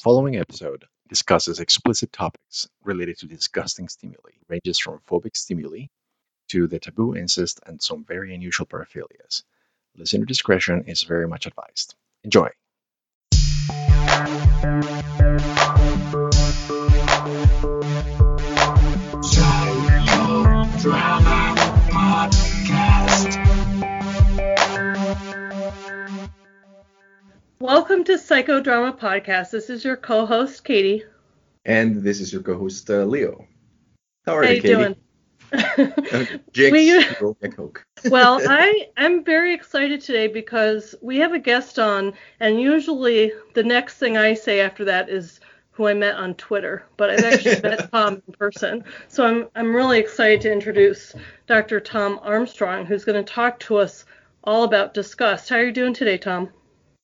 following episode discusses explicit topics related to disgusting stimuli, ranges from phobic stimuli to the taboo incest and some very unusual paraphilias. Listener discretion is very much advised. Enjoy. Welcome to Psychodrama Podcast. This is your co-host Katie. And this is your co-host uh, Leo. How are How you, Katie? doing? Uh, Jinx, We- roll a Coke. well, I am very excited today because we have a guest on, and usually the next thing I say after that is who I met on Twitter, but I've actually met Tom in person. So I'm I'm really excited to introduce Dr. Tom Armstrong, who's going to talk to us all about disgust. How are you doing today, Tom?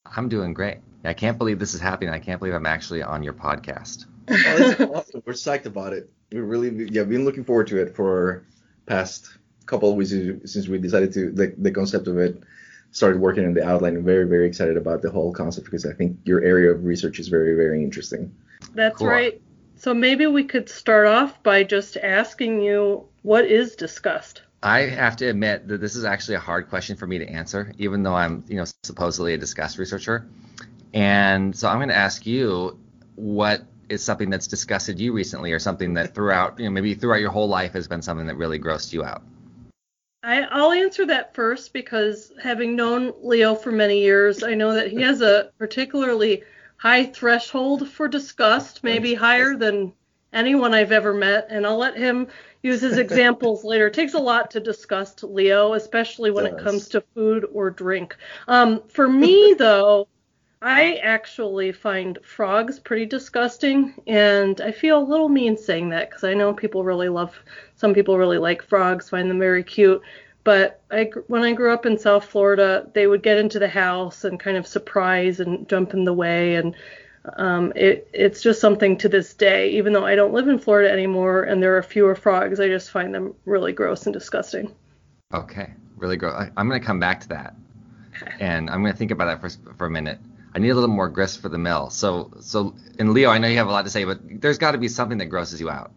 I'm doing great. I can't believe this is happening. I can't believe I'm actually on your podcast. Oh, awesome. We're psyched about it. We really, yeah, been looking forward to it for past couple of weeks since we decided to the, the concept of it started working on the outline. I'm very, very excited about the whole concept because I think your area of research is very, very interesting. That's Cool. right. So maybe we could start off by just asking you what is disgust? I have to admit that this is actually a hard question for me to answer, even though I'm, you know, supposedly a disgust researcher. And so I'm going to ask you what is something that's disgusted you recently, or something that throughout, you know, maybe throughout your whole life has been something that really grossed you out. I, I'll answer that first because having known Leo for many years, I know that he has a particularly high threshold for disgust, maybe higher than anyone I've ever met. And I'll let him use his examples later. It takes a lot to disgust Leo, especially when it comes to food or drink. Um, for me, though, I actually find frogs pretty disgusting, and I feel a little mean saying that because I know people really love, some people really like frogs, find them very cute. But I, when I grew up in South Florida, they would get into the house and kind of surprise and jump in the way, and um, it, it's just something to this day. Even though I don't live in Florida anymore and there are fewer frogs, I just find them really gross and disgusting. Okay, really gross. I, I'm going to come back to that, and I'm going to think about that for for a minute. I need a little more grist for the mill. So, so, and Leo, I know you have a lot to say, but there's got to be something that grosses you out.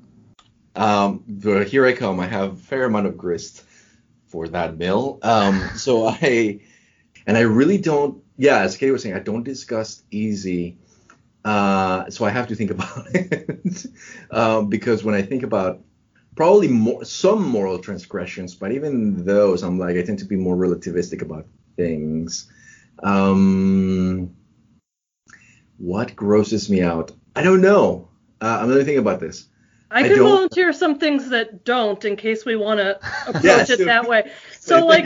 Um, but here I come. I have a fair amount of grist for that mill. Um, so I, and I really don't. Yeah, as Katie was saying, I don't discuss easy. Uh, so I have to think about it um, because when I think about probably more some moral transgressions, but even those, I'm like I tend to be more relativistic about things. Um, what grosses me out? I don't know. Uh, I'm really thinking about this. I I can don't- volunteer some things that don't in case we want to approach Yes. it that way. So like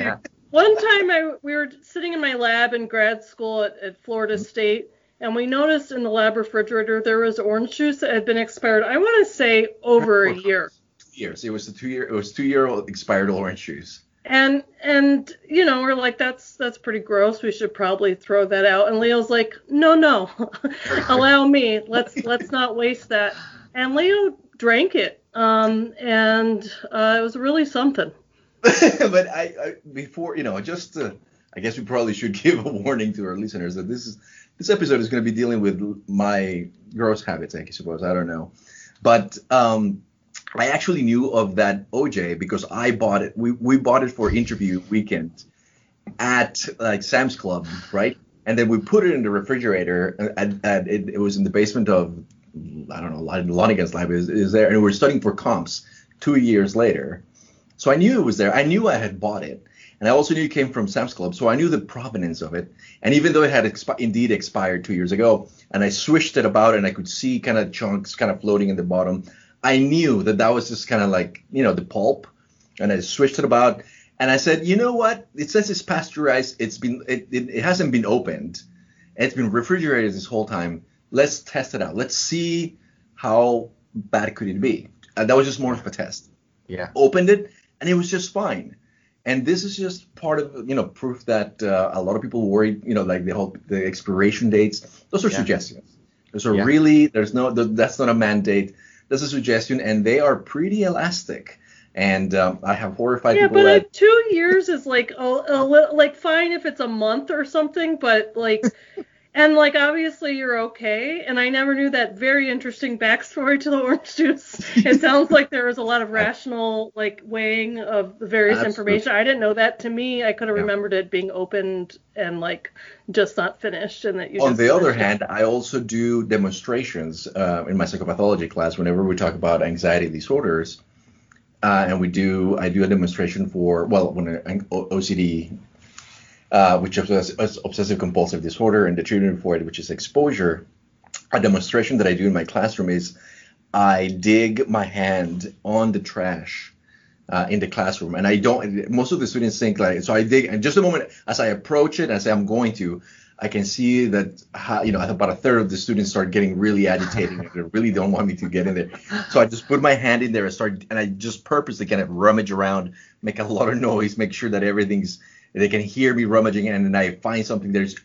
one time I we were sitting in my lab in grad school at, at Florida State and we noticed in the lab refrigerator there was orange juice that had been expired. I want to say over a year. years. It was the two year. It was two year old expired orange juice. And and you know we're like that's that's pretty gross. We should probably throw that out. And Leo's like no no, allow me. Let's let's not waste that. And Leo drank it. Um and uh, it was really something. but I, I before you know just uh, I guess we probably should give a warning to our listeners that this is this episode is going to be dealing with my gross habits. I suppose I don't know, but um. I actually knew of that OJ because I bought it. We, we bought it for interview weekend at like Sam's Club, right? And then we put it in the refrigerator. And, and it, it was in the basement of I don't know Lon- Lonigan's lab is, is there, and we were studying for comps two years later. So I knew it was there. I knew I had bought it, and I also knew it came from Sam's Club. So I knew the provenance of it. And even though it had expi- indeed expired two years ago, and I swished it about, and I could see kind of chunks kind of floating in the bottom, I knew that that was just kind of like you know the pulp. And I swished it about, and I said, you know what? It says it's pasteurized. It's been it, it, it hasn't been opened. It's been refrigerated this whole time. Let's test it out. Let's see how bad could it be. And that was just more of a test Yeah. opened it and it was just fine and this is just part of you know proof that uh, a lot of people worry you know like the whole the expiration dates those are Yeah. suggestions those are Yeah. really there's no th- that's not a mandate that's a suggestion and they are pretty elastic and um, i have horrified Yeah, people but uh, two years is like a, a li- like fine if it's a month or something, but like And like obviously you're okay, and I never knew that very interesting backstory to the orange juice. It sounds like there was a lot of rational like weighing of the various Absolutely. information. I didn't know that. To me, I could have Yeah. remembered it being opened and like just not finished, and that you. On the other it. hand, I also do demonstrations uh, in my psychopathology class whenever we talk about anxiety disorders, uh, and we do I do a demonstration for well when an OCD, uh, which is obsessive compulsive disorder, and the treatment for it, which is exposure. A demonstration that I do in my classroom is I dig my hand on the trash uh, in the classroom, and I don't. Most of the students think like so. I dig, and just a moment as I approach it, as I'm going to, I can see that you know about a third of the students start getting really agitated. and they really don't want me to get in there. So I just put my hand in there and start, and I just purposely kind of rummage around, make a lot of noise, make sure that everything's they can hear me rummaging, and then I find something there's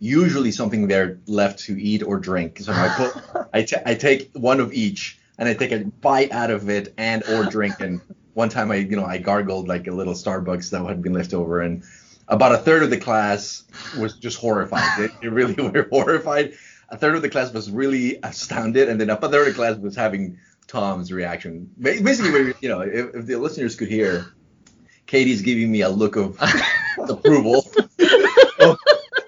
usually something there left to eat or drink. So I put I I take one of each and I take a bite out of it and or drink. And one time I you know I gargled like a little Starbucks that had been left over, and about a third of the class was just horrified. They, they really were horrified. A third of the class was really astounded, and then a third of the class was having Tom's reaction. Basically, you know, if, if the listeners could hear, Katie's giving me a look of approval, of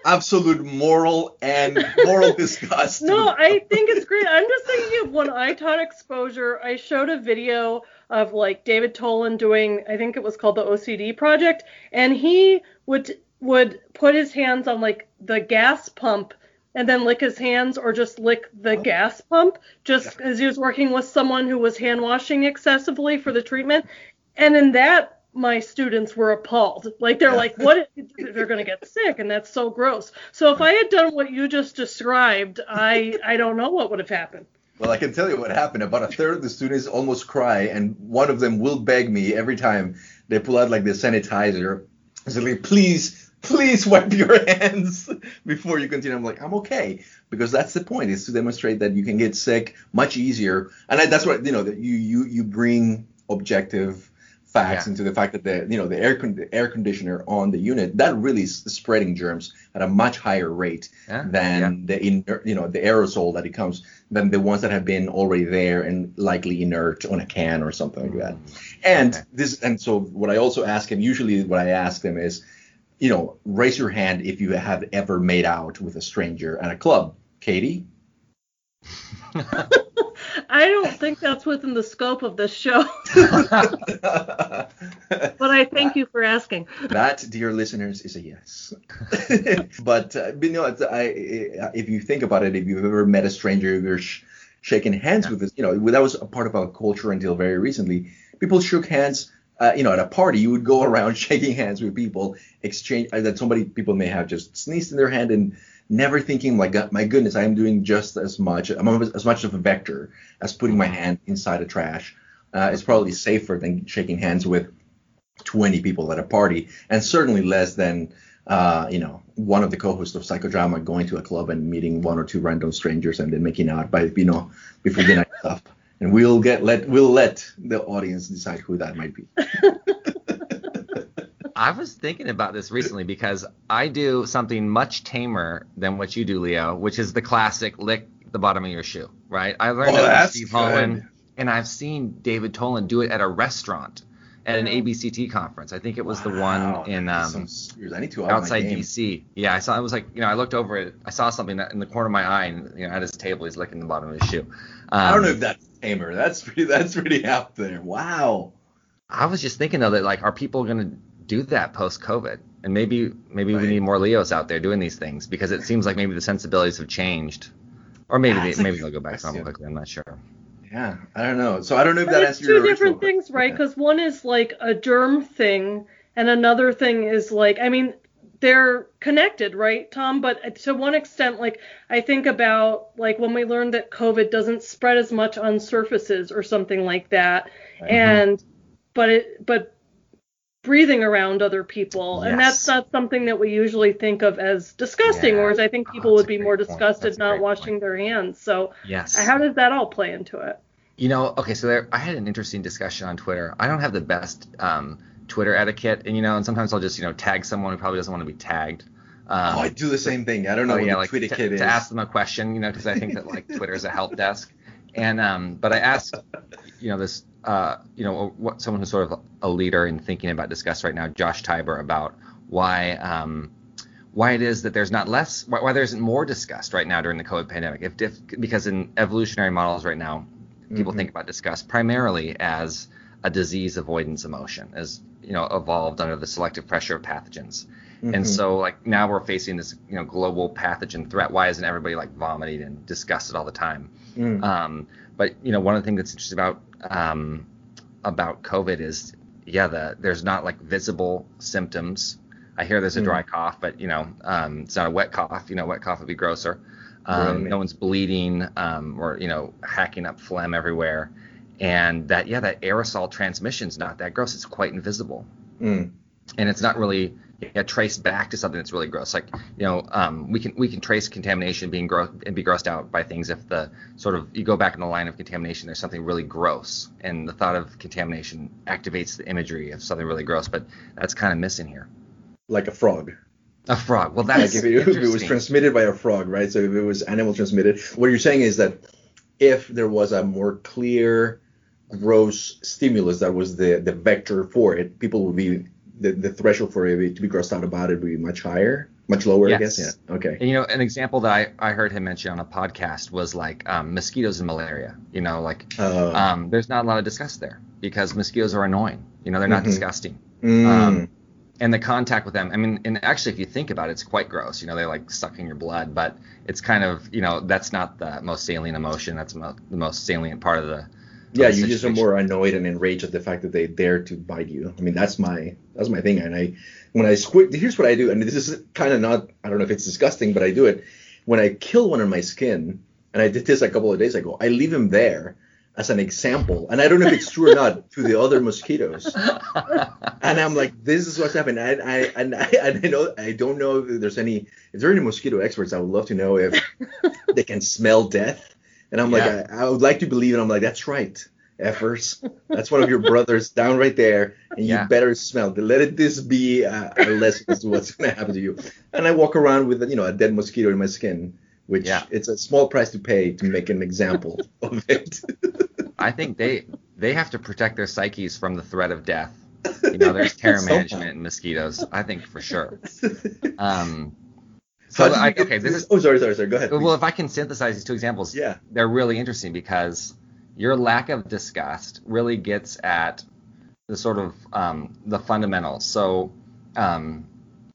absolute moral and moral disgust. No, I think it's great. I'm just thinking of when I taught exposure, I showed a video of like David Tolin doing, I think it was called the OCD project, and he would would put his hands on like the gas pump and then lick his hands or just lick the oh. gas pump just because he was working with someone who was hand washing excessively for the treatment. And in that my students were appalled. Like they're Yeah. like, what? if- They're gonna get sick, and that's so gross. So if I had done what you just described, I I don't know what would have happened. Well, I can tell you what happened. About a third of the students almost cry, and one of them will beg me every time they pull out like the sanitizer. It's like, please, please wipe your hands before you continue. I'm like, I'm okay, because that's the point is to demonstrate that you can get sick much easier, and I, that's what you know that you you you bring objective facts Yeah. into the fact that the you know the air con- the air conditioner on the unit that really is spreading germs at a much higher rate Yeah, than the inert, you know the aerosol that it comes than the ones that have been already there and likely inert on a can or something like that. Mm-hmm. And Okay. this and so what I also ask them usually what I ask them is, you know, raise your hand if you have ever made out with a stranger at a club. Katie? I don't think that's within the scope of this show, but I thank you for asking. That, dear listeners, is a yes. but, uh, but no, I, if you think about it, if you've ever met a stranger, you're sh- shaking hands with this, you know, that was a part of our culture until very recently. People shook hands. Uh, you know, at a party, you would go around shaking hands with people, exchange uh, that somebody people may have just sneezed in their hand and never thinking, like my goodness, I am doing just as much, I'm as much of a vector as putting my hand inside a trash. Uh, it's probably safer than shaking hands with 20 people at a party, and certainly less than, uh, you know, one of the co-hosts of Psychodrama going to a club and meeting one or two random strangers and then making out by, you know, before the night stuff. And we'll get let we'll let the audience decide who that might be. I was thinking about this recently because I do something much tamer than what you do, Leo, which is the classic lick the bottom of your shoe, right? I learned Oh, that from Steve good. Holland, and I've seen David Tolin do it at a restaurant at an ABCT conference. I think it was the Wow, one in um, some serious- I need to up my outside. DC. Yeah, I saw. I was like, you know, I looked over it. I saw something that in the corner of my eye, and you know, at his table, he's licking the bottom of his shoe. Um, I don't know if that's tamer. That's pretty. That's pretty out there. Wow. I was just thinking though that like, are people gonna do that post COVID? And maybe maybe Right. we need more Leos out there doing these things because it seems like maybe the sensibilities have changed, or maybe That's they, a maybe good they'll go back to normal question. quickly. I'm not sure. Yeah, I don't know. So I don't know if But that it's answers two your different original things, question. right? Because one is like a germ thing, and another thing is like, I mean, they're connected, right, Tom? But to one extent, like I think about like when we learned that COVID doesn't spread as much on surfaces or something like that, and but it but breathing around other people, and that's not something that we usually think of as disgusting, Yeah. whereas I think Oh, people that's would be more point. disgusted That's not washing point. their hands. So Yes. how does that all play into it? You know, okay, so there, I had an interesting discussion on Twitter. I don't have the best um, Twitter etiquette, and you know, and sometimes I'll just you know tag someone who probably doesn't want to be tagged. Um, oh, I do the same thing. I don't know oh, what yeah, like Twitter to, kid is. to ask them a question, you know, because I think that like Twitter is a help desk. And um, but I asked, you know, this, uh, you know, what someone who's sort of a leader in thinking about disgust right now, Josh Tybur, about why um, why it is that there's not less, why, why there isn't more disgust right now during the COVID pandemic. If, if because in evolutionary models right now, people Mhm. think about disgust primarily as a disease avoidance emotion, as you know, evolved under the selective pressure of pathogens. And Mhm. so like now we're facing this you know global pathogen threat. Why isn't everybody like vomiting and disgusted all the time? Mm. Um, but you know one of the things that's interesting about um, about COVID is yeah the there's not like visible symptoms. I hear there's a Mm. dry cough, but you know um, it's not a wet cough. You know wet cough would be grosser. Um, Right. No one's bleeding um, or you know hacking up phlegm everywhere. And that yeah that aerosol transmission's not that gross. It's quite invisible Mm. and it's not really yeah, traced back to something that's really gross. Like you know, um, we can we can trace contamination being gross and be grossed out by things if the sort of you go back in the line of contamination, there's something really gross, and the thought of contamination activates the imagery of something really gross. But that's kind of missing here. Like a frog. A frog. Well, Like that's if it, if it was transmitted by a frog, right? So if it was animal transmitted, what you're saying is that if there was a more clear, gross stimulus that was the the vector for it, people would be the, the threshold for it to be grossed out about it would be much higher, much lower, I guess. Yeah. Okay. And you know, an example that I, I heard him mention on a podcast was like um, mosquitoes and malaria. You know, like Uh, um, there's not a lot of disgust there because mosquitoes are annoying. You know, they're not Mhm. disgusting. mm, um, and the contact with them i mean and actually if you think about it it's quite gross you know they're like sucking your blood but it's kind of you know that's not the most salient emotion that's mo- the most salient part of the yeah, you just are more annoyed and enraged at the fact that they dare to bite you. I mean, that's my that's my thing. And I when I squid, here's what I do, and this is kind of not I don't know if it's disgusting, but I do it when I kill one on my skin, and I did this a couple of days ago. I leave him there as an example, and I don't know if it's true or not to the other mosquitoes. And I'm like, this is what's happening. I, I and I, and I know I don't know if there's any if there are any mosquito experts. I would love to know if they can smell death. And I'm Yeah. like, I, I would like to believe, it. I'm like, that's right, effers. That's one of your brothers down right there, and Yeah. you better smell. Let it this be a, a lesson as to what's gonna happen to you. And I walk around with you know a dead mosquito in my skin, which Yeah. it's a small price to pay to make an example of it. i think they they have to protect their psyches from the threat of death you know there's terror management in mosquitoes i think for sure um so I, okay this is Oh, sorry, sorry, sorry. Go ahead. well please. if i can synthesize these two examples yeah. they're really interesting because your lack of disgust really gets at the sort of um, the fundamentals. So, um,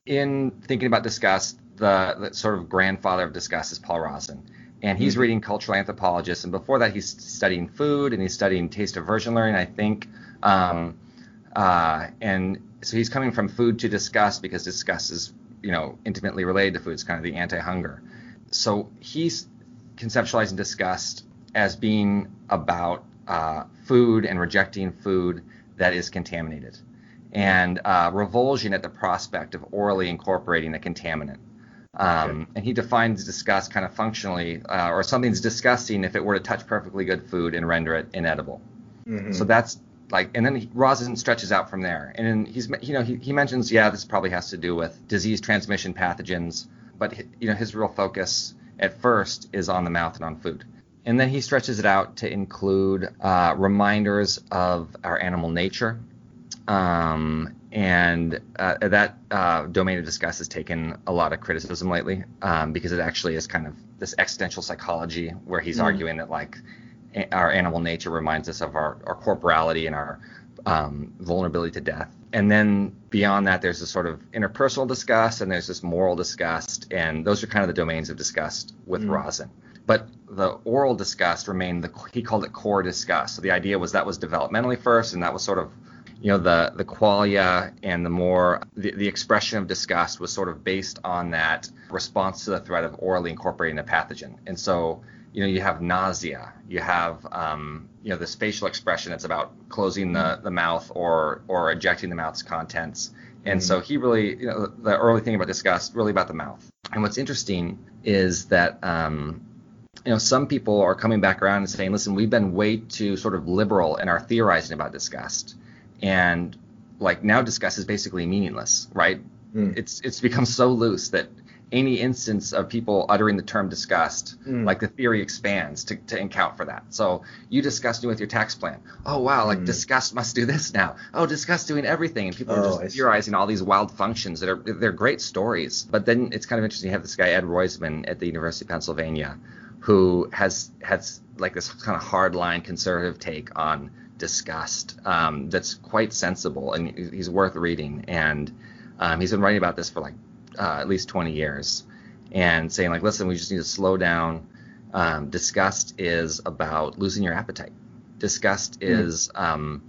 in thinking about disgust, the, the sort of grandfather of disgust is Paul Rozin, and he's Mhm. reading cultural anthropologists, and before that he's studying food and he's studying taste aversion learning, I think. Um, uh, and so he's coming from food to disgust because disgust is, you know, intimately related to food. It's kind of the anti-hunger. So he's conceptualizing disgust as being about uh, food and rejecting food that is contaminated, and uh, revulsion at the prospect of orally incorporating a contaminant. Um, Okay. And he defines disgust kind of functionally, uh, or something's disgusting if it were to touch perfectly good food and render it inedible. Mhm. So that's like, and then he, Rozin stretches out from there, and then he's, you know, he, he mentions, yeah, this probably has to do with disease transmission pathogens, but hi- you know, his real focus at first is on the mouth and on food, and then he stretches it out to include uh, reminders of our animal nature, um, and uh, that uh, domain of disgust has taken a lot of criticism lately um, because it actually is kind of this existential psychology where he's Mm. arguing that like our animal nature reminds us of our, our corporality and our um, vulnerability to death. And then beyond that, there's this sort of interpersonal disgust and there's this moral disgust. And those are kind of the domains of disgust with Mm. Rozin. But the oral disgust remained the, he called it core disgust. So the idea was that was developmentally first and that was sort of, you know, the, the qualia and the more, the, the expression of disgust was sort of based on that response to the threat of orally incorporating a pathogen. And so, you know, you have nausea, you have, um, you know, this facial expression that's about closing the, the mouth or, or ejecting the mouth's contents. And so he really, you know, the early thing about disgust, really about the mouth. And what's interesting is that, um, you know, some people are coming back around and saying, listen, we've been way too sort of liberal in our theorizing about disgust. And like now disgust is basically meaningless, right? Mm. It's it's become so loose that any instance of people uttering the term disgust, Mm. like the theory expands to, to account for that. So you disgusting with your tax plan. Oh wow, like Mm. disgust must do this now. Oh, disgust doing everything, and people are Oh, I just theorizing all these wild functions that are they're great stories. But then it's kind of interesting. You have this guy Ed Royzman at the University of Pennsylvania, who has has like this kind of hardline conservative take on disgust um, that's quite sensible and he's worth reading. And um, he's been writing about this for like uh, at least 20 years and saying like, listen, we just need to slow down. Um, disgust is about losing your appetite. Disgust is um,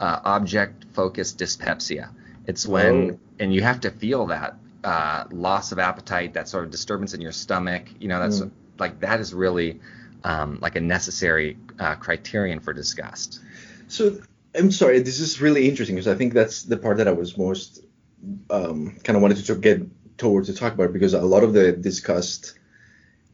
uh, object focused dyspepsia. It's when Oh. and you have to feel that uh, loss of appetite, that sort of disturbance in your stomach. You know, that's Mm. like that is really um, like a necessary uh, criterion for disgust. So I'm sorry, this is really interesting because I think that's the part that I was most um, kind of wanted to get towards to talk about because a lot of the discussed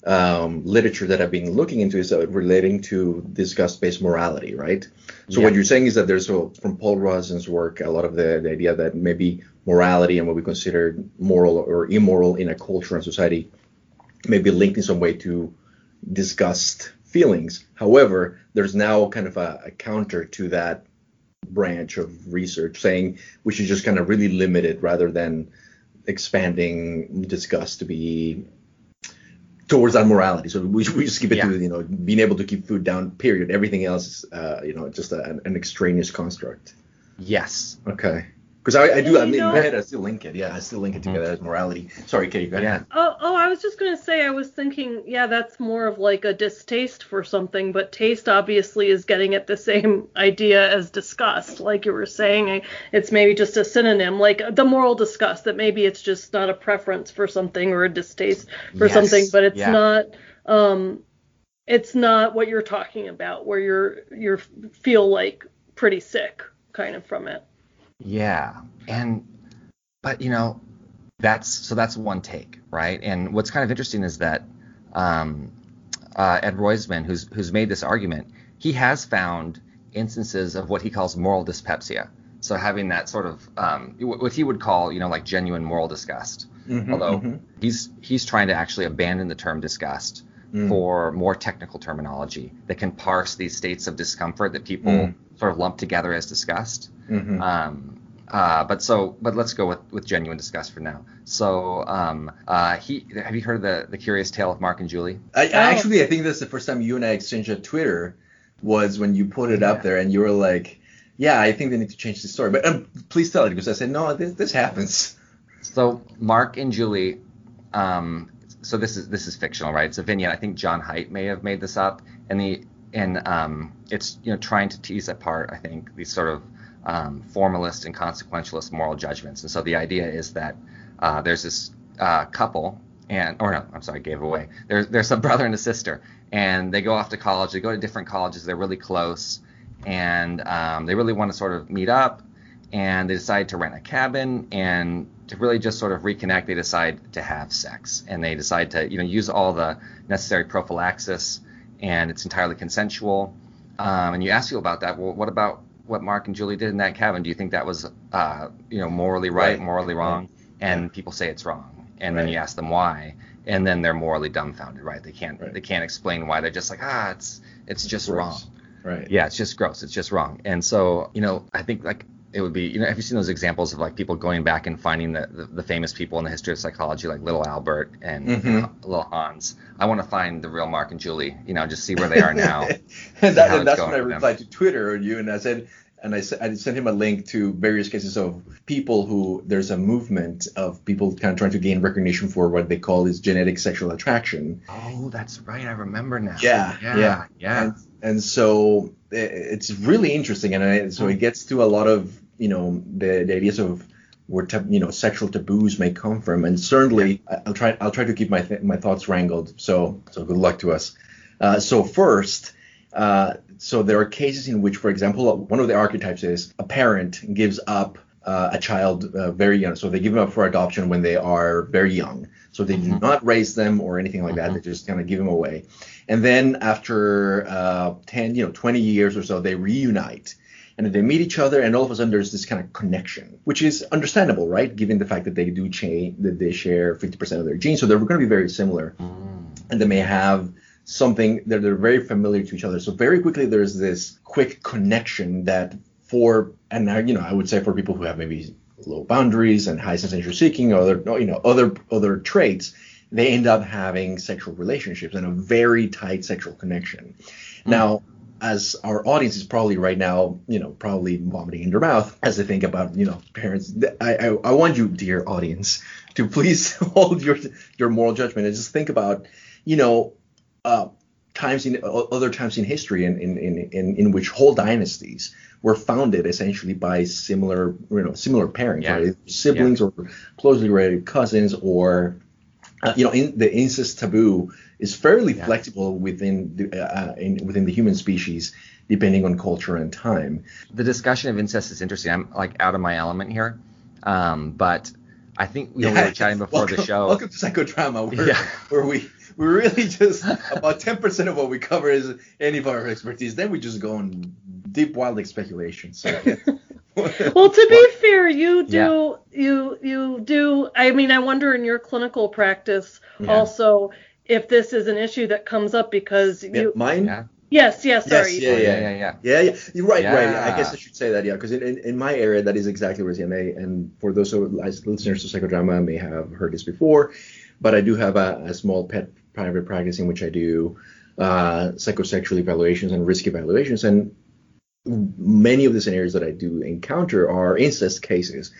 um, literature that I've been looking into is uh, relating to disgust-based morality, right? So Yeah. what you're saying is that there's a, from Paul Rozin's work a lot of the, the idea that maybe morality and what we consider moral or immoral in a culture and society may be linked in some way to disgust feelings. However, there's now kind of a, a counter to that branch of research saying we should just kind of really limit it rather than expanding disgust to be towards that morality. So we, we just keep it Yeah. to you know being able to keep food down. Period. Everything else is uh, you know just a, an extraneous construct. Yes. Okay. Because I, I do I you mean, in my head I still link it. Yeah, I still link it together as morality. Sorry, Katie. Go ahead. Yeah. Oh, oh, I was just gonna say, I was thinking, yeah, that's more of like a distaste for something, but taste obviously is getting at the same idea as disgust, like you were saying. It's maybe just a synonym, like the moral disgust, that maybe it's just not a preference for something or a distaste for Yes, something, but it's yeah. not, um, it's not what you're talking about, where you're you're feel like pretty sick, kind of from it. Yeah. And but you know, that's so that's one take, right? And what's kind of interesting is that um, uh, Ed Royzman, who's who's made this argument, he has found instances of what he calls moral dyspepsia. So having that sort of um, what he would call, you know, like genuine moral disgust. Mhm, Although mhm. he's he's trying to actually abandon the term disgust Mm. for more technical terminology that can parse these states of discomfort that people Mm. sort of lump together as disgust. Mhm. Um, uh, but so, but let's go with, with genuine disgust for now. So, um, uh, he, have you heard of the, the curious tale of Mark and Julie? I, I actually I think this is the first time you and I exchanged a Twitter was when you put it up there and you were like, yeah, I think they need to change the story. But um, please tell it because I said no, this, this happens. So Mark and Julie, um, so this is this is fictional, right? It's a vignette. I think John Haidt may have made this up, and the and um, it's you know trying to tease apart, I think, these sort of um, formalist and consequentialist moral judgments. And so the idea is that uh, there's this uh, couple, and or no, I'm sorry, gave away. There's there's a brother and a sister, and they go off to college. They go to different colleges. They're really close, and um, they really want to sort of meet up and they decide to rent a cabin and to really just sort of reconnect they decide to have sex and they decide to you know use all the necessary prophylaxis and it's entirely consensual um, and you ask people about that well what about what mark and julie did in that cabin do you think that was uh, you know morally right, Right. morally wrong and people say it's wrong and then you ask them why and then they're morally dumbfounded right they can't Right. they can't explain why they're just like ah it's it's just Gross. wrong Right. yeah, it's just gross. It's just wrong. And so, you know, I think like it would be, you know, have you seen those examples of like people going back and finding the, the, the famous people in the history of psychology, like Little Albert and Mhm. you know, Little Hans? I want to find the real Mark and Julie, you know, just see where they are now. and, that, and that's when I them. replied to Twitter and you and I said, and I, I sent him a link to various cases of people who there's a movement of people kind of trying to gain recognition for what they call is genetic sexual attraction. oh, that's right. I remember now. Yeah, Yeah. yeah. Yeah. And, and so it's really interesting, and I, so it gets to a lot of you know the, the ideas of where you know sexual taboos may come from, and certainly I'll try I'll try to keep my th- my thoughts wrangled. So so good luck to us. Uh, so first. Uh, so there are cases in which, for example, one of the archetypes is a parent gives up uh, a child uh, very young. So they give them up for adoption when they are very young. So they do Mhm. not raise them or anything like that. Mhm. They just kind of give them away. And then after uh, 10, you know, 20 years or so, they reunite. And they meet each other, and all of a sudden there's this kind of connection, which is understandable, right? Given the fact that they do change, that they share 50% of their genes, so they're going to be very similar, Mm. and they may have something that they're very familiar to each other. So very quickly there's this quick connection that for, and I, you know, I would say for people who have maybe low boundaries and high sensation seeking, or other, you know, other other traits, they end up having sexual relationships and a very tight sexual connection. Now, as our audience is probably right now, you know, probably vomiting in their mouth as they think about, you know, parents. I, I, I want you, dear audience, to please hold your your moral judgment and just think about, you know, uh, times in other times in history in in, in, in in which whole dynasties were founded essentially by similar, you know, similar parents, Yeah. right? siblings or closely related cousins or uh, you know, in, the incest taboo is fairly Yeah. flexible within the, uh, in, within the human species, depending on culture and time. The discussion of incest is interesting. I'm like out of my element here, um, but I think you know, we were chatting before welcome, the show. Welcome to psychodrama, where, Yeah. where we we really just about 10% of what we cover is any of our expertise. Then we just go on deep, wild speculation. So, Well, to be fair, you do you you do. I mean, I wonder in your clinical practice Yeah. also if this is an issue that comes up because Yeah, you. mine. Yeah. Yes, yes. Sorry. yeah, yeah. yeah, yeah, yeah. Yeah, yeah, you're right, right. I guess I should say that, yeah, because in, in, in my area, that is exactly where CMA. And for those who, as listeners to psychodrama may have heard this before, but I do have a, a small pet private practice in which I do uh, psychosexual evaluations and risk evaluations, and many of the scenarios that I do encounter are incest cases.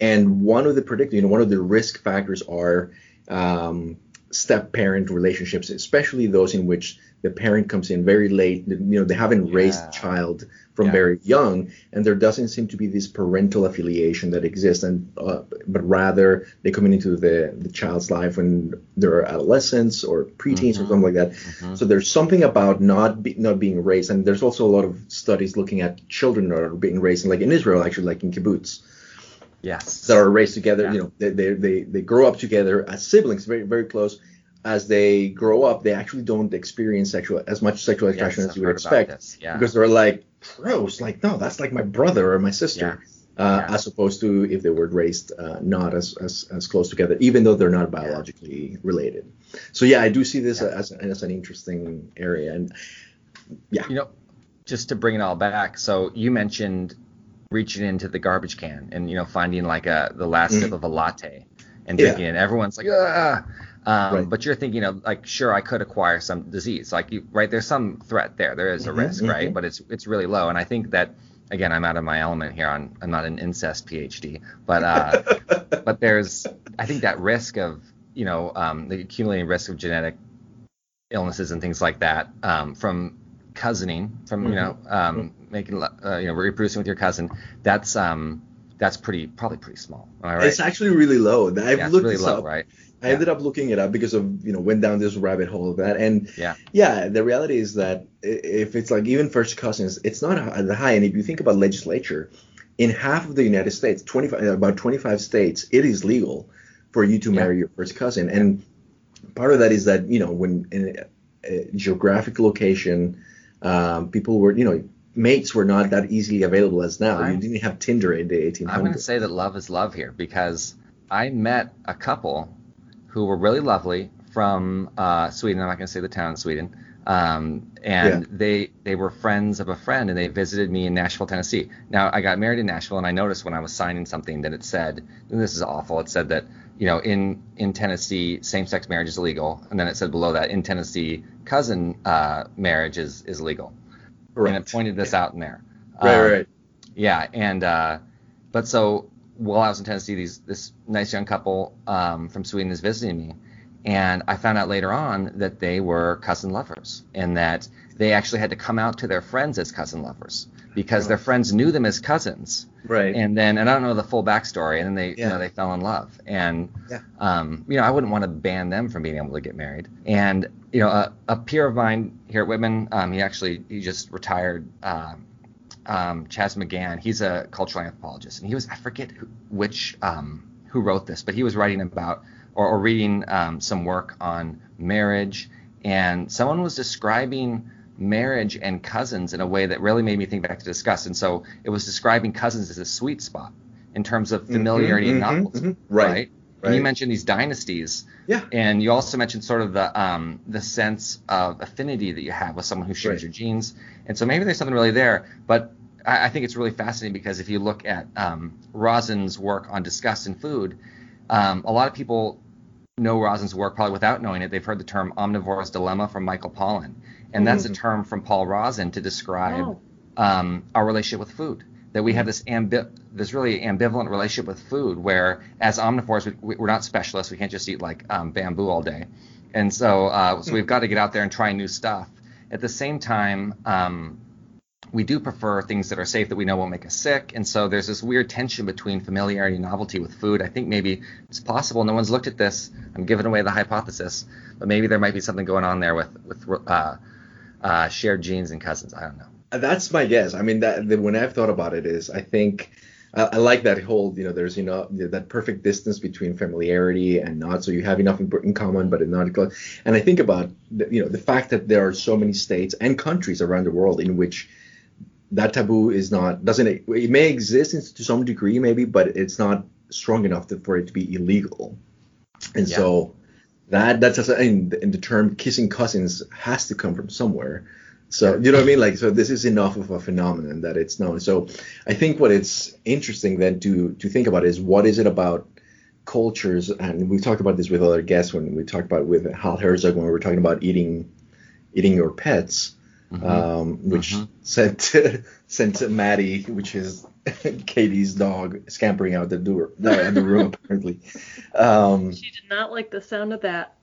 And one of the predictors, you know, one of the risk factors are um, step-parent relationships, especially those in which the parent comes in very late. You know, they haven't raised Yeah. the child from Yeah. very young, and there doesn't seem to be this parental affiliation that exists. And uh, but rather they come into the the child's life when they're adolescents or preteens or Mhm. something like that. Mhm. So there's something about not be, not being raised, and there's also a lot of studies looking at children that are being raised, like in Israel, actually, like in kibbutz Yes. that are raised together. Yeah. You know, they, they they they grow up together as siblings, very very close. As they grow up, they actually don't experience sexual as much sexual Yes, attraction I've as you would expect. Yeah. because they're like gross, like no, that's like my brother or my sister. Uh, Yeah. As opposed to if they were raised uh, not as, as as close together, even though they're not biologically related. So yeah, I do see this as, as an interesting area, and yeah, You know, just to bring it all back. So you mentioned reaching into the garbage can and you know finding like a the last sip Mhm. of a latte and Yeah. drinking it. Everyone's like, ah. Um, Right. But you're thinking of like, sure, I could acquire some disease. Like, you, right? There's some threat there. There is a Mhm, risk, right? mhm. But it's it's really low. And I think that again, I'm out of my element here. On I'm not an incest PhD, but uh, but there's I think that risk of you know um, the accumulating risk of genetic illnesses and things like that um, from cousining, from you know um, making uh, you know reproducing with your cousin. That's um that's pretty probably pretty small. Am I right? it's actually really low. I've yeah, looked really this low, up. right? I Yeah. ended up looking it up because of you know went down this rabbit hole of that and Yeah. yeah the reality is that if it's like even first cousins it's not that high and if you think about legislature in half of the United States 25 about 25 states it is legal for you to Yeah. marry your first cousin and part of that is that you know when in a, a geographic location um, people were you know mates were not that easily available as now Right. you didn't have Tinder in the 1800s I'm going to say that love is love here because I met a couple who were really lovely from uh, Sweden. I'm not going to say the town in Sweden. Um, and Yeah. they they were friends of a friend, and they visited me in Nashville, Tennessee. Now I got married in Nashville, and I noticed when I was signing something that it said, and this is awful. It said that you know in in Tennessee same-sex marriage is illegal, and then it said below that in Tennessee cousin uh, marriage is is legal, Right. and it pointed this out in there. right Um, right. yeah, and uh, but so while I was in Tennessee, these this nice young couple um, from Sweden is visiting me, and I found out later on that they were cousin lovers, and that they actually had to come out to their friends as cousin lovers because their friends knew them as cousins, right and then and I don't know the full backstory, and then they you know they fell in love, and Yeah. um, you know I wouldn't want to ban them from being able to get married, and you know a, a peer of mine here at Whitman, um, he actually he just retired. Um, um, Chaz McKhann. He's a cultural anthropologist, and he was I forget who, which um, who wrote this, but he was writing about or, or reading um, some work on marriage, and someone was describing marriage and cousins in a way that really made me think back to disgust. And so it was describing cousins as a sweet spot in terms of familiarity Mhm, and novelty, mhm. Right, right? And you mentioned these dynasties, Yeah. and you also mentioned sort of the um, the sense of affinity that you have with someone who shares Right. your genes, and so maybe there's something really there. But I, I think it's really fascinating because if you look at um, Rozin's work on disgust in food, um, a lot of people know Rozin's work probably without knowing it. They've heard the term omnivore's dilemma from Michael Pollan, and that's a term from Paul Rosin to describe Oh. um, our relationship with food. That we have this ambi- this really ambivalent relationship with food, where as omnivores we, we're not specialists. We can't just eat like um, bamboo all day, and so uh, so we've got to get out there and try new stuff. At the same time, um, we do prefer things that are safe that we know won't make us sick. And so there's this weird tension between familiarity and novelty with food. I think maybe it's possible. No one's looked at this. I'm giving away the hypothesis, but maybe there might be something going on there with with uh, uh, shared genes and cousins. I don't know. That's my guess. I mean, that when I've thought about it, is I think I, I like that whole, you know, there's you know that perfect distance between familiarity and not, so you have enough in, in common, but not close. And I think about the, you know the fact that there are so many states and countries around the world in which that taboo is not doesn't it, it may exist in, to some degree maybe, but it's not strong enough to, for it to be illegal. And Yeah. so that that's just, and, and the term kissing cousins has to come from somewhere. So you know what I mean? Like so this is enough of a phenomenon that it's known. So I think what it's interesting then to to think about is what is it about cultures and we've talked about this with other guests when we talked about with Hal Herzog when we were talking about eating eating your pets, um, which Mhm. sent sent Maddie, which is Katie's dog, scampering out the door the, the room apparently. Um, She did not like the sound of that.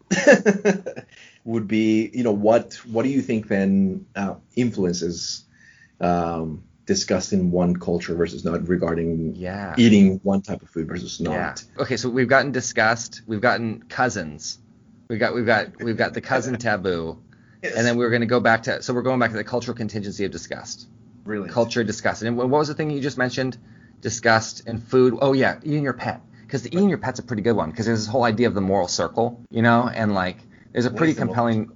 would be you know what what do you think then uh, influences um, discussed in one culture versus not regarding Yeah. eating one type of food versus not Yeah. Okay, so we've gotten disgust. We've gotten cousins. We've got we've got we've got the cousin taboo, and then we're going to go back to so we're going back to the cultural contingency of disgust. really Culture disgust. And what was the thing you just mentioned? Disgust and food. Oh yeah, eating your pet. Because the eating your pet's a pretty good one. Because there's this whole idea of the moral circle, you know, and like there's a What pretty compelling,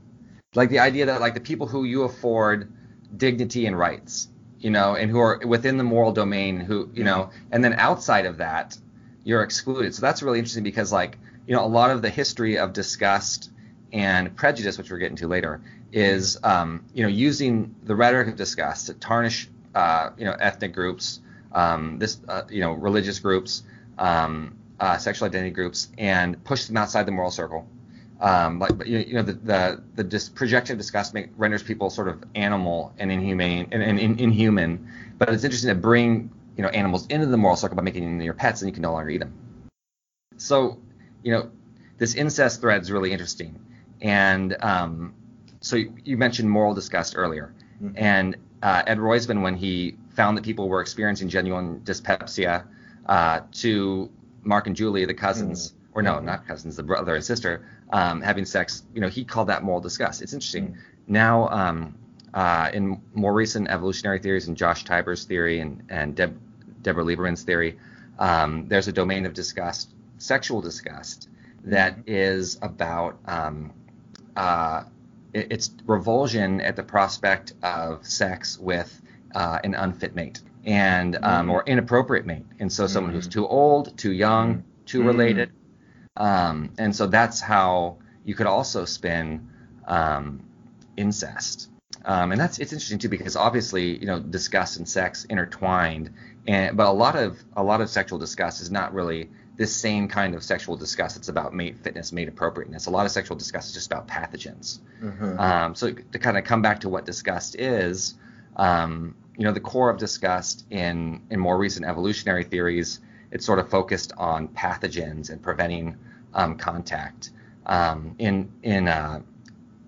like the idea that like the people who you afford dignity and rights, you know, and who are within the moral domain, who you know, mm-hmm. and then outside of that, you're excluded. So that's really interesting because like you know a lot of the history of disgust and prejudice, which we're getting to later, is um, you know using the rhetoric of disgust to tarnish uh, you know ethnic groups, um, this uh, you know religious groups, um, uh, sexual identity groups, and push them outside the moral circle. Um, like you you know the the, the dis- projection of disgust make, renders people sort of animal and inhumane and, and in, inhuman. But it's interesting to bring you know animals into the moral circle by making them your pets, and you can no longer eat them. So you know this incest thread is really interesting, and um, so you, you mentioned moral disgust earlier, Mhm. and uh, Ed Royzman when he found that people were experiencing genuine dyspepsia uh, to Mark and Julie, the cousins, or no, not cousins, the brother and sister, um, having sex, you know, he called that moral disgust. It's interesting. Now, um, uh, in more recent evolutionary theories, and Josh Tybur's theory and, and Deb, Deborah Lieberman's theory, um, there's a domain of disgust, sexual disgust, that is about um, uh, it- it's revulsion at the prospect of sex with uh, an unfit mate and um, or inappropriate mate, and so someone who's too old, too young, too Mhm. related, um, and so that's how you could also spin um, incest. Um, and that's it's interesting too because obviously you know disgust and sex intertwined, and but a lot of a lot of sexual disgust is not really this same kind of sexual disgust. It's about mate fitness, mate appropriateness. A lot of sexual disgust is just about pathogens. Uh-huh. Um, so to kind of come back to what disgust is, um, you know, the core of disgust in in more recent evolutionary theories, it's sort of focused on pathogens and preventing um, contact. Um, in in uh,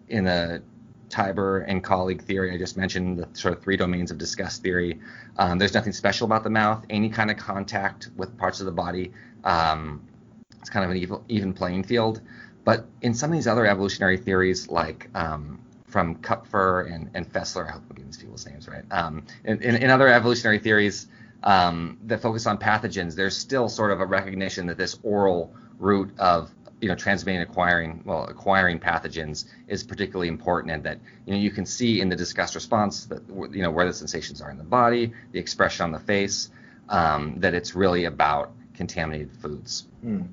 in the Tybur and colleague theory I just mentioned, the sort of three domains of disgust theory. Um, there's nothing special about the mouth. Any kind of contact with parts of the body, um, it's kind of an even, even playing field. But in some of these other evolutionary theories, like um, from Kupfer and, and Fessler, I hope I'm getting these people's names right. Um, in, in, in other evolutionary theories um, that focus on pathogens, there's still sort of a recognition that this oral route of you know transmitting acquiring well acquiring pathogens is particularly important and that you know you can see in the disgust response that you know where the sensations are in the body the expression on the face um, that it's really about contaminated foods Mm.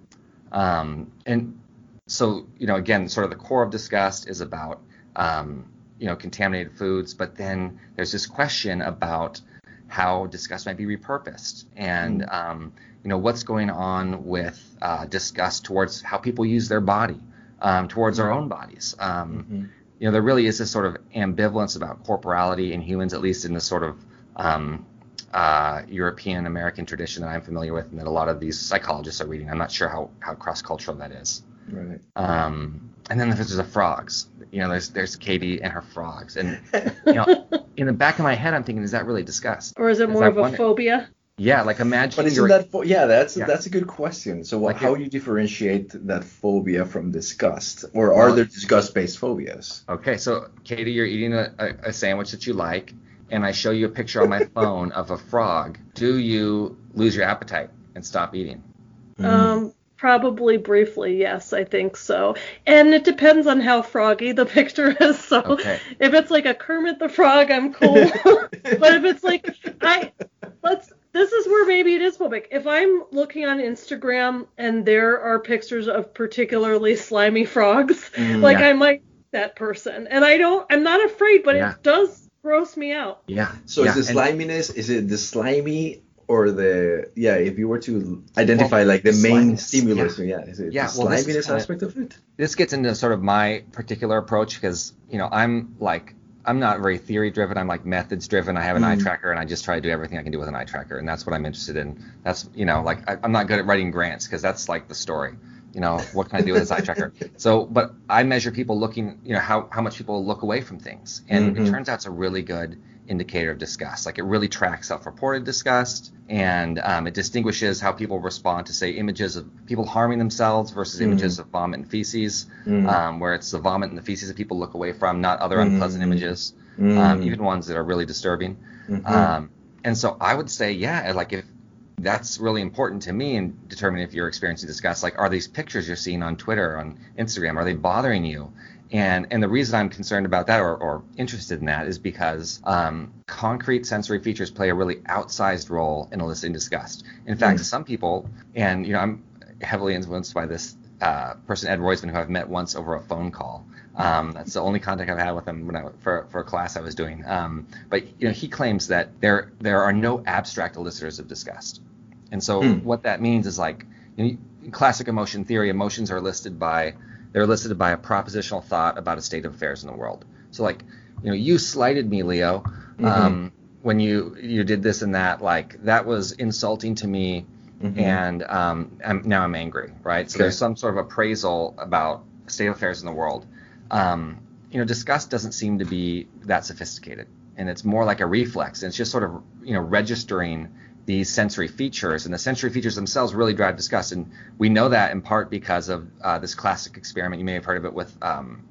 um, and so you know again sort of the core of disgust is about um, you know contaminated foods but then there's this question about how disgust might be repurposed and um, you know what's going on with uh, disgust towards how people use their body um, towards our own bodies um, Mhm. you know there really is this sort of ambivalence about corporality in humans at least in the sort of um, uh, European American tradition that I'm familiar with and that a lot of these psychologists are reading. I'm not sure how, how cross cultural that is. Right. Um, and then there's the frogs. You know, there's there's Katie and her frogs, and you know, in the back of my head, I'm thinking, is that really disgust? Or is it more that of a one- phobia? Yeah, like imagine. But isn't that pho- yeah? That's Yeah. that's a good question. So Like how do you differentiate that phobia from disgust, or are Well- there disgust-based phobias? Okay, so Katie, you're eating a, a, a sandwich that you like, and I show you a picture on my phone of a frog. Do you lose your appetite and stop eating? Mm. Um, probably briefly, yes, I think so. And it depends on how froggy the picture is. So Okay. if it's like a Kermit the Frog, I'm cool. but if it's like I let's this is where maybe it is phobic. If I'm looking on Instagram and there are pictures of particularly slimy frogs, Mm. like Yeah. I might that person. And I don't I'm not afraid, but Yeah. it does gross me out. Yeah. So yeah. is the and- sliminess? Is it the slimy or the yeah? If you were to identify like the the main sliminess, stimulus, yeah, is it Yeah, the well, this is sliminess kinda- aspect of it? this gets into sort of my particular approach because you know I'm like I'm not very theory driven. I'm like methods driven. I have an eye Mm. tracker and I just try to do everything I can do with an eye tracker, and that's what I'm interested in. That's you know like I, I'm not good at writing grants because that's like the story. You know what can I do with this eye tracker? So, but I measure people looking, you know how how much people look away from things, and Mhm. it turns out it's a really good indicator of disgust. Like it really tracks self-reported disgust, and um, it distinguishes how people respond to say images of people harming themselves versus Mhm. images of vomit and feces Mm. um, where it's the vomit and the feces that people look away from, not other unpleasant Mm. images, um, even ones that are really disturbing. Mhm. Um, and so I would say, yeah, like if that's really important to me in determining if you're experiencing disgust. Like, are these pictures you're seeing on Twitter, on Instagram, are they bothering you? And and the reason I'm concerned about that or, or interested in that is because um, concrete sensory features play a really outsized role in eliciting disgust. In fact, Mm. some people, and you know, I'm heavily influenced by this uh, person, Ed Royzman, who I've met once over a phone call. Um, that's the only contact I've had with him when I, for, for a class I was doing. Um, but you know, he claims that there there are no abstract elicitors of disgust, and so Hmm. what that means is like you know, in classic emotion theory, emotions are listed by they're listed by a propositional thought about a state of affairs in the world. So like you know, you slighted me, Leo, um, when you you did this and that. Like that was insulting to me Mhm. and um, I'm, now I'm angry, right? So Okay. there's some sort of appraisal about state of affairs in the world. Um, you know, disgust doesn't seem to be that sophisticated, and it's more like a reflex. And it's just sort of you know registering these sensory features, and the sensory features themselves really drive disgust. And we know that in part because of uh, this classic experiment. You may have heard of it with um,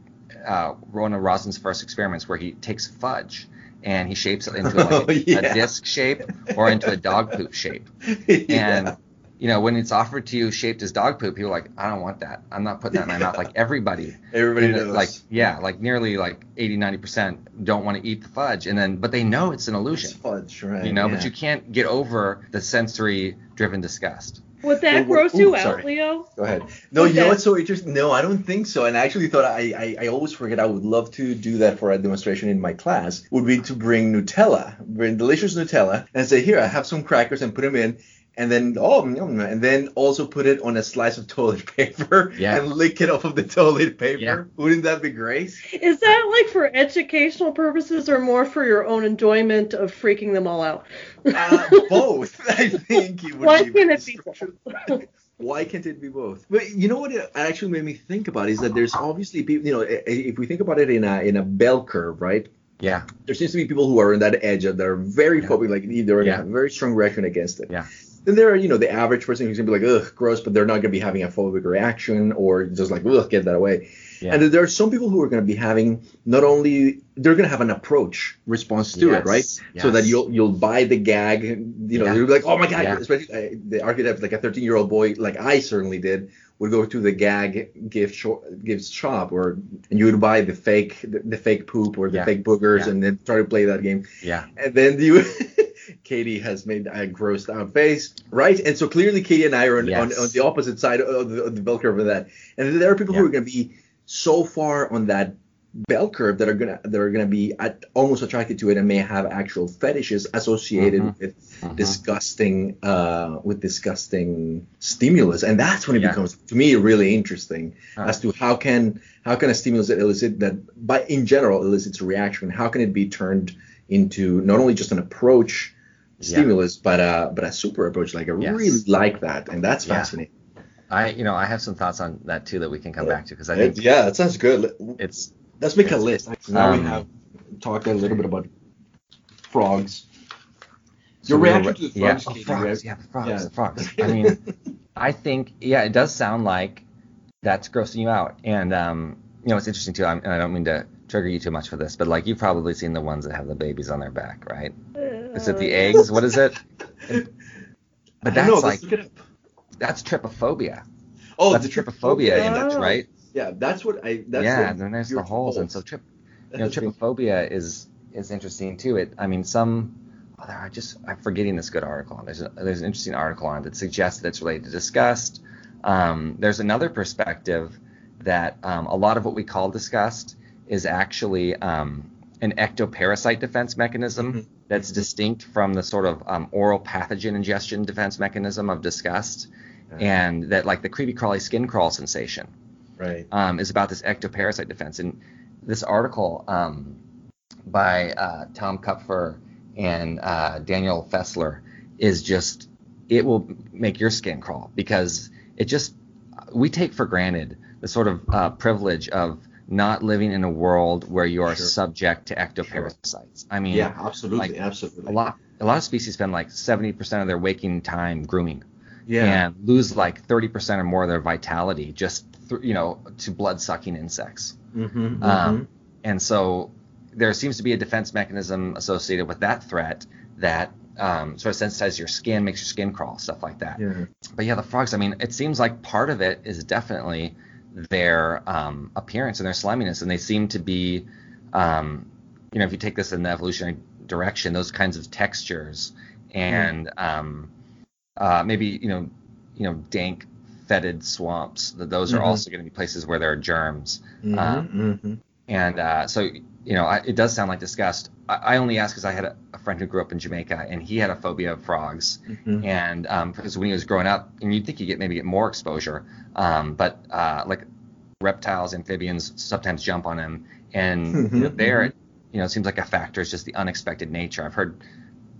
uh, Rona Rozin's first experiments, where he takes fudge and he shapes it into like Oh, a, yeah. a disc shape or into a dog poop shape. Yeah. And you know, when it's offered to you shaped as dog poop, people are like, I don't want that. I'm not putting that in my mouth. Like everybody, everybody in uh, knows. like yeah, like nearly like 80, 90 percent don't want to eat the fudge, and then but they know it's an illusion, It's fudge, right? you know. yeah. But you can't get over the sensory-driven disgust. Would that Well, well, gross ooh, you out, sorry. Leo? Go ahead. No, Would you know what's so interesting? No, I don't think so. And I actually thought I, I, I always forget I would love to do that for a demonstration in my class. Would be to bring Nutella, bring delicious Nutella, and say, here, I have some crackers and put them in. And then, oh, and then also put it on a slice of toilet paper Yeah. and lick it off of the toilet paper. Yeah. Wouldn't that be great? Is that like for educational purposes or more for your own enjoyment of freaking them all out? Uh, both. I think it would Why be. can't it be both? Why can't it be both? But you know what it actually made me think about is that there's obviously people. You know, i- i- if we think about it in a in a bell curve, right? Yeah, There seems to be people who are on that edge that are very Yeah. phobic, like they're Yeah. a very strong reaction against it. Yeah. Then there are, you know, the average person who's gonna be like, ugh, gross, but they're not gonna be having a phobic reaction or just like, ugh, get that away. Yeah. And there are some people who are gonna be having not only they're gonna have an approach response to it, Yes, right? So that you'll you'll buy the gag, you know, Yeah. you'll be like, oh my god, Yeah. especially uh, the archetype, like a 13 year old boy, like I certainly did, would go to the gag gift shop, gift shop, or and you would buy the fake the, the fake poop or the Yeah. fake boogers, Yeah. and then try to play that game. Yeah. And then you, Katie has made a grossed out face, right? And so clearly, Katie and I are on, on, Yes. on the opposite side of the, of the bell curve of that. And there are people who are going to be so far on that bell curve that are gonna that are gonna be at, almost attracted to it and may have actual fetishes associated Mhm. with Mhm. disgusting uh with disgusting stimulus and that's when it Yeah. becomes to me really interesting Huh. as to how can how can a stimulus that elicit that by in general elicits a reaction how can it be turned into not only just an approach Yeah. stimulus but uh but a super approach like i Yes. really like that and that's Yeah. fascinating I, you know, I have some thoughts on that too that we can come Yeah. back to because I think yeah that sounds good it's let's make a list now Um, we have talked a little bit about frogs so Your reaction to the yeah, frogs, oh, frogs, right? yeah, the frogs, Yeah. the frogs. I mean, I think, yeah, it does sound like that's grossing you out. And, um, you know, it's interesting too, I'm, and I don't mean to trigger you too much for this, but like you've probably seen the ones that have the babies on their back, right? Is it the Uh, eggs? What is it? But that's know, like, that's trypophobia. oh that's trypophobia, it, right? yeah that's what i that's yeah, the, and there's the your holes. And so trip, you know, trypophobia is is interesting too. It, I mean, some. Oh, there- I just I'm forgetting this good article. There's a, there's an interesting article on it that suggests that it's related to disgust. Um, there's another perspective that um, a lot of what we call disgust is actually um, an ectoparasite defense mechanism Mhm. That's distinct from the sort of um, oral pathogen ingestion defense mechanism of disgust, Yeah. and that like the creepy crawly skin crawl sensation right um, is about this ectoparasite defense. And this article um, by uh, Tom Kupfer and uh, Daniel Fessler is just, it will make your skin crawl because it just, we take for granted the sort of uh, privilege of not living in a world where you are Sure. subject to ectoparasites. I mean, yeah absolutely like, absolutely. a lot, a lot of species spend like 70% of their waking time grooming yeah. and lose like 30% or more of their vitality just th- you know to blood sucking insects. Mm-hmm, um, and so there seems to be a defense mechanism associated with that threat that um, sort of sensitizes your skin makes your skin crawl stuff like that. Yeah. But yeah the frogs i mean it seems like part of it is definitely their um, appearance and their sliminess and they seem to be um, you know if you take this in the evolutionary direction those kinds of textures and um, uh, maybe you know you know dank fetid swamps that those are Mhm. also going to be places where there are germs Mhm, Um, mhm. and uh, so, you know, I, it does sound like disgust. I, I only ask because I had a friend who grew up in Jamaica, and he had a phobia of frogs. Mhm. And um, because when he was growing up, and you'd think you get maybe get more exposure, um, but uh, like reptiles, amphibians sometimes jump on him, and you know, there, you know, it seems like a factor is just the unexpected nature. I've heard,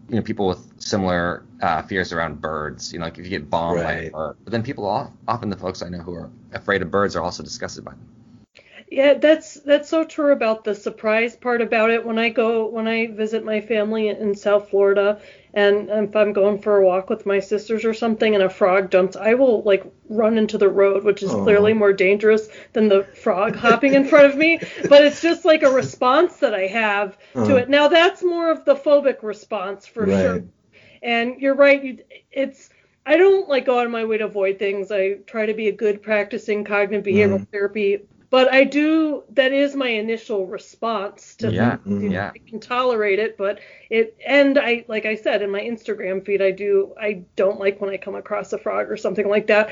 you know, people with similar uh, fears around birds. You know, like if you get bombed by a bird, but then people, off, often the folks I know who are afraid of birds are also disgusted by them. Yeah, that's that's so true about the surprise part about it. When I go when I visit my family in South Florida and if I'm going for a walk with my sisters or something and a frog jumps, I will like run into the road, which is Aw. clearly more dangerous than the frog hopping in front of me, but it's just like a response that I have to Uh-huh. it. Now that's more of the phobic response for Right. sure. And you're right, you, it's I don't like go out of my way to avoid things. I try to be a good practicing cognitive behavioral Mhm. therapy, but I do. That is my initial response to Yeah, things. Yeah. I can tolerate it, but it and I like I said in my Instagram feed, I do. I don't like when I come across a frog or something like that.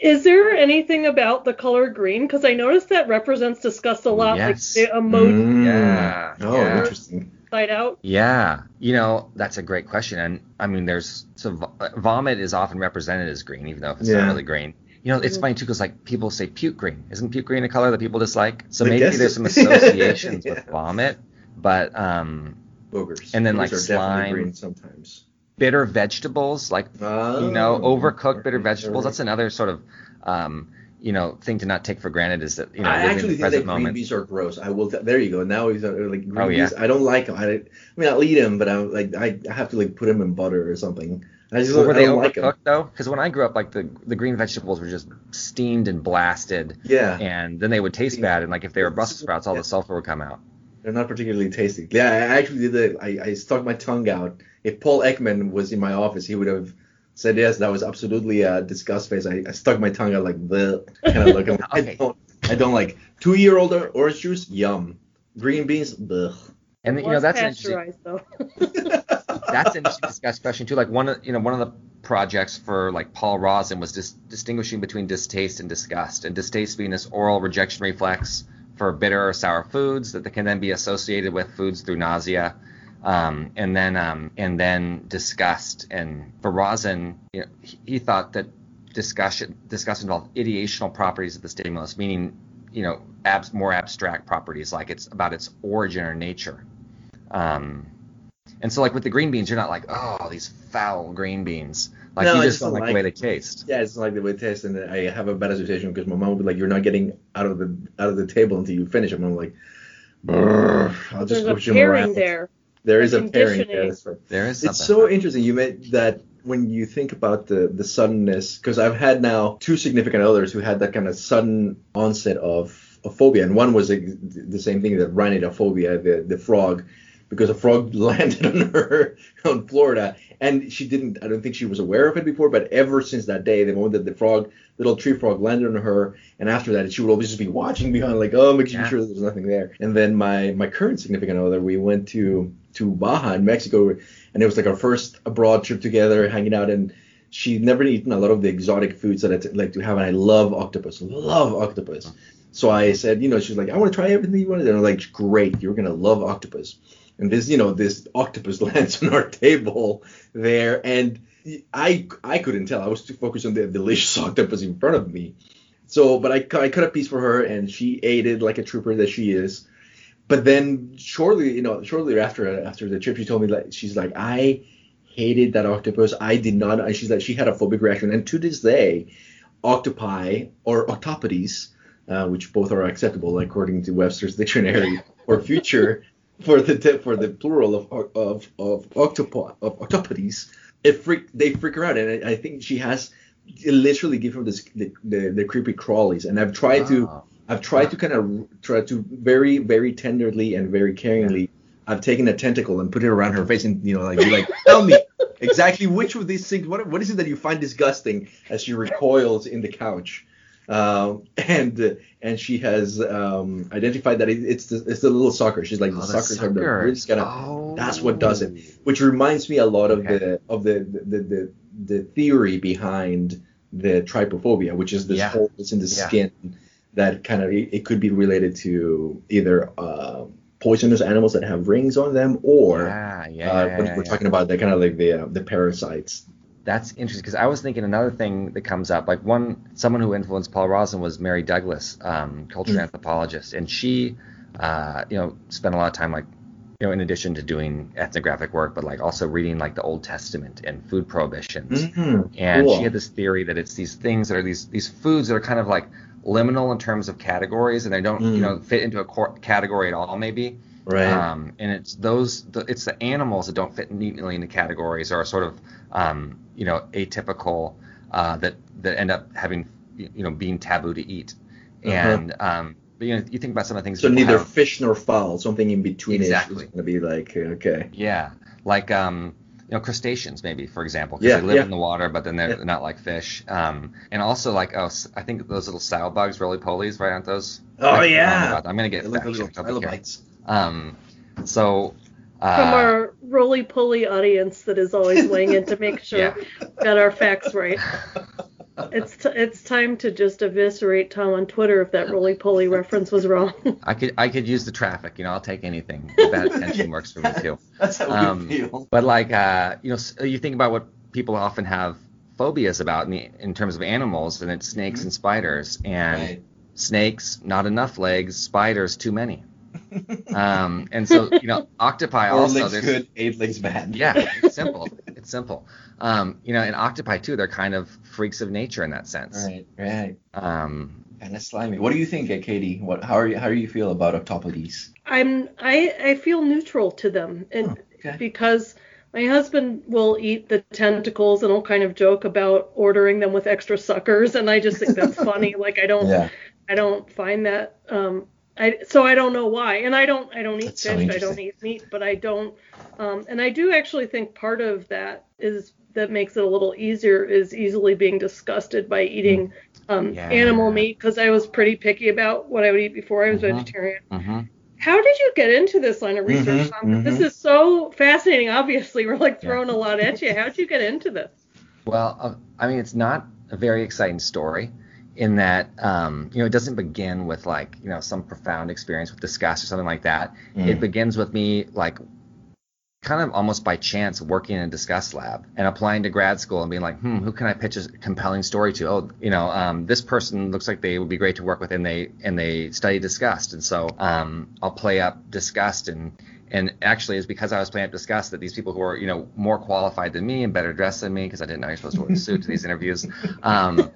Is there anything about the color green? Because I noticed that represents disgust a lot, Yes. like the emoji Mm. Yeah, Oh, yeah. interesting. side out. Yeah, you know that's a great question, and I mean, there's so vo- vomit is often represented as green, even though it's Yeah. not really green. You know, it's Mhm. funny too because like people say puke green. Isn't puke green a color that people dislike? So I maybe there's some associations with vomit, but um, Boogers. And then, Boogers like, are definitely slime. green sometimes. bitter vegetables, like you know, Oh, overcooked bitter vegetables. right. That's another sort of um, you know thing to not take for granted is that you know I living in actually the think that present green beans are gross. I will. T- there you go. Now he's uh, like green Oh, yeah. beans. I don't like them. I, I mean, I'll eat them, but I'm like I I have to like put them in butter or something. I just But were I they don't like 'em. overcooked though? Because when I grew up, like the the green vegetables were just steamed and blasted. Yeah, and then they would taste bad. And like if they were Brussels sprouts, all the sulfur would come out. they're not particularly tasty. Yeah, I actually did it. I, I stuck my tongue out. If Paul Ekman was in my office, he would have said yes. That was absolutely a disgust face. I, I stuck my tongue out like the kind of look. I'm like, I don't. I don't like two year old orange juice. Yum. Green beans. Ugh. And you know that's interesting, pasteurized though. that's an interesting discuss question too. Like one of you know one of the projects for like Paul Rozin was dis- distinguishing between distaste and disgust, and distaste being this oral rejection reflex for bitter or sour foods that can then be associated with foods through nausea. Um, and then um, and then disgust and for Rozin, you know, he, he thought that discussion disgust involved ideational properties of the stimulus, meaning you know abs- more abstract properties like it's about its origin or nature. Um, and so like with the green beans, you're not like oh these foul green beans. Like No, you just just don't don't like the way they like- taste. Yeah, it's like the way it tastes, and I have a bad association because my mom would be like, "You're not getting out of the out of the table until you finish." them. I'm like, I'll just There's a push them around." there. There is a a pairing there. That's right. There is something. It's so interesting. You made that when you think about the the suddenness, because I've had now two significant others who had that kind of sudden onset of, of phobia, and one was the, the same thing, the ranidaphobia, the the frog, because a frog landed on her on Florida, and she didn't. I don't think she was aware of it before, but ever since that day, the moment that the frog, little tree frog, landed on her, and after that, she would always just be watching behind, like, oh, making Yeah. sure there's nothing there. And then my my current significant other, we went to to Baja in Mexico, and it was like our first abroad trip together, hanging out, and she'd never eaten a lot of the exotic foods that I t- like to have, and I love octopus, love octopus. So I said, you know, she's like, I want to try everything you want, and I'm like, great, you're gonna love octopus. And this, you know, this octopus lands on our table there, and I I couldn't tell. I was too focused on the delicious octopus in front of me. So, but I, I cut a piece for her, and she ate it like a trooper that she is. But then shortly, you know, shortly after after the trip, she told me like she's like I hated that octopus. I did not. and She's like she had a phobic reaction, and to this day, octopi or octopodes, uh, which both are acceptable according to Webster's dictionary or future for the for the plural of of of octopi of octopodes, it freak they freak her out, and I, I think she has literally give her this the, the, the creepy crawlies, and I've tried to. Oh. I've tried to kind of try to very, very tenderly and very caringly. I've taken a tentacle and put it around her face, and you know, like, be like, tell me exactly which of these things. What, what is it that you find disgusting? As she recoils in the couch, um, and and she has um, identified that it, it's the it's the little sucker. She's like Oh, the the suckers are the just of Oh. that's what does it. Which reminds me a lot of Okay. the of the the, the the theory behind the trypophobia, which is this Yeah. hole that's in the Yeah. skin that kind of it, it could be related to either uh, poisonous animals that have rings on them or yeah, uh, we're talking about the kind of like the uh, the parasites. That's interesting because I was thinking another thing that comes up. Like one, someone who influenced Paul Rozin was Mary Douglas, um, culture Mm. anthropologist, and she, uh, you know, spent a lot of time like, you know, in addition to doing ethnographic work, but like also reading like the Old Testament and food prohibitions. Mhm, And cool. she had this theory that it's these things that are these these foods that are kind of like liminal in terms of categories, and they don't, Mm. you know, fit into a cor- category at all, maybe. Right. Um, and it's those, the, it's the animals that don't fit neatly into categories or are sort of, um, you know, atypical uh, that that end up having, you know, being taboo to eat. Uh-huh. And um, but you know, you think about some of the things. so neither have- fish nor fowl, something in between Exactly. is going to be like okay. Yeah, like um, you know, crustaceans maybe, for example, because Yeah, they live yeah. in the water, but then they're Yeah. they're not like fish. Um, and also like oh, i think those little sow bugs, roly polies, right? Aren't those? Oh, Like, yeah. I'm gonna get They look like little fact-checked, I'll trilobites. Um, so. Uh, From our roly poly audience that is always weighing in to make sure Yeah. got our facts right. It's t- it's time to just eviscerate Tom on Twitter if that roly poly reference was wrong. I could I could use the traffic, you know, I'll take anything. Bad attention works for me too. That's how Um, we feel. But like uh, you know, s- you think about what people often have phobias about in, the, in terms of animals, and it's snakes and spiders. And Right. snakes, not enough legs. Spiders, too many. Um, and so you know, octopi also. legs there's- good, eight legs bad. Yeah, it's simple. It's simple. Um, you know, in octopi too. They're kind of freaks of nature in that sense. Right, right. Um, Kind of slimy. What do you think, uh, Katie? What? How are you? How do you feel about octopodes? I'm I I feel neutral to them, and Oh, okay. because my husband will eat the tentacles and will kind of joke about ordering them with extra suckers, and I just think that's funny. Like I don't Yeah. I don't find that um I so I don't know why. And I don't I don't eat That's so fish, I don't eat meat, but I don't um and I do actually think part of that is that makes it a little easier is easily being disgusted by eating um, Yeah. animal meat because I was pretty picky about what I would eat before I was Mhm. vegetarian. hmm How did you get into this line of research, Mhm, Tom? This mhm. is so fascinating. Obviously, we're like Yeah. throwing a lot at you. How did you get into this? Well, uh, I mean, it's not a very exciting story in that, um, you know, it doesn't begin with like, you know, some profound experience with disgust or something like that. Mm. It begins with me like kind of almost by chance working in a disgust lab and applying to grad school and being like, hmm, who can I pitch a compelling story to? Oh, you know, um, this person looks like they would be great to work with and they and they study disgust. And so um, I'll play up disgust and and actually it's because I was playing up disgust that these people who are, you know, more qualified than me and better dressed than me, because I didn't know you're supposed to wear a suit to these interviews. Um,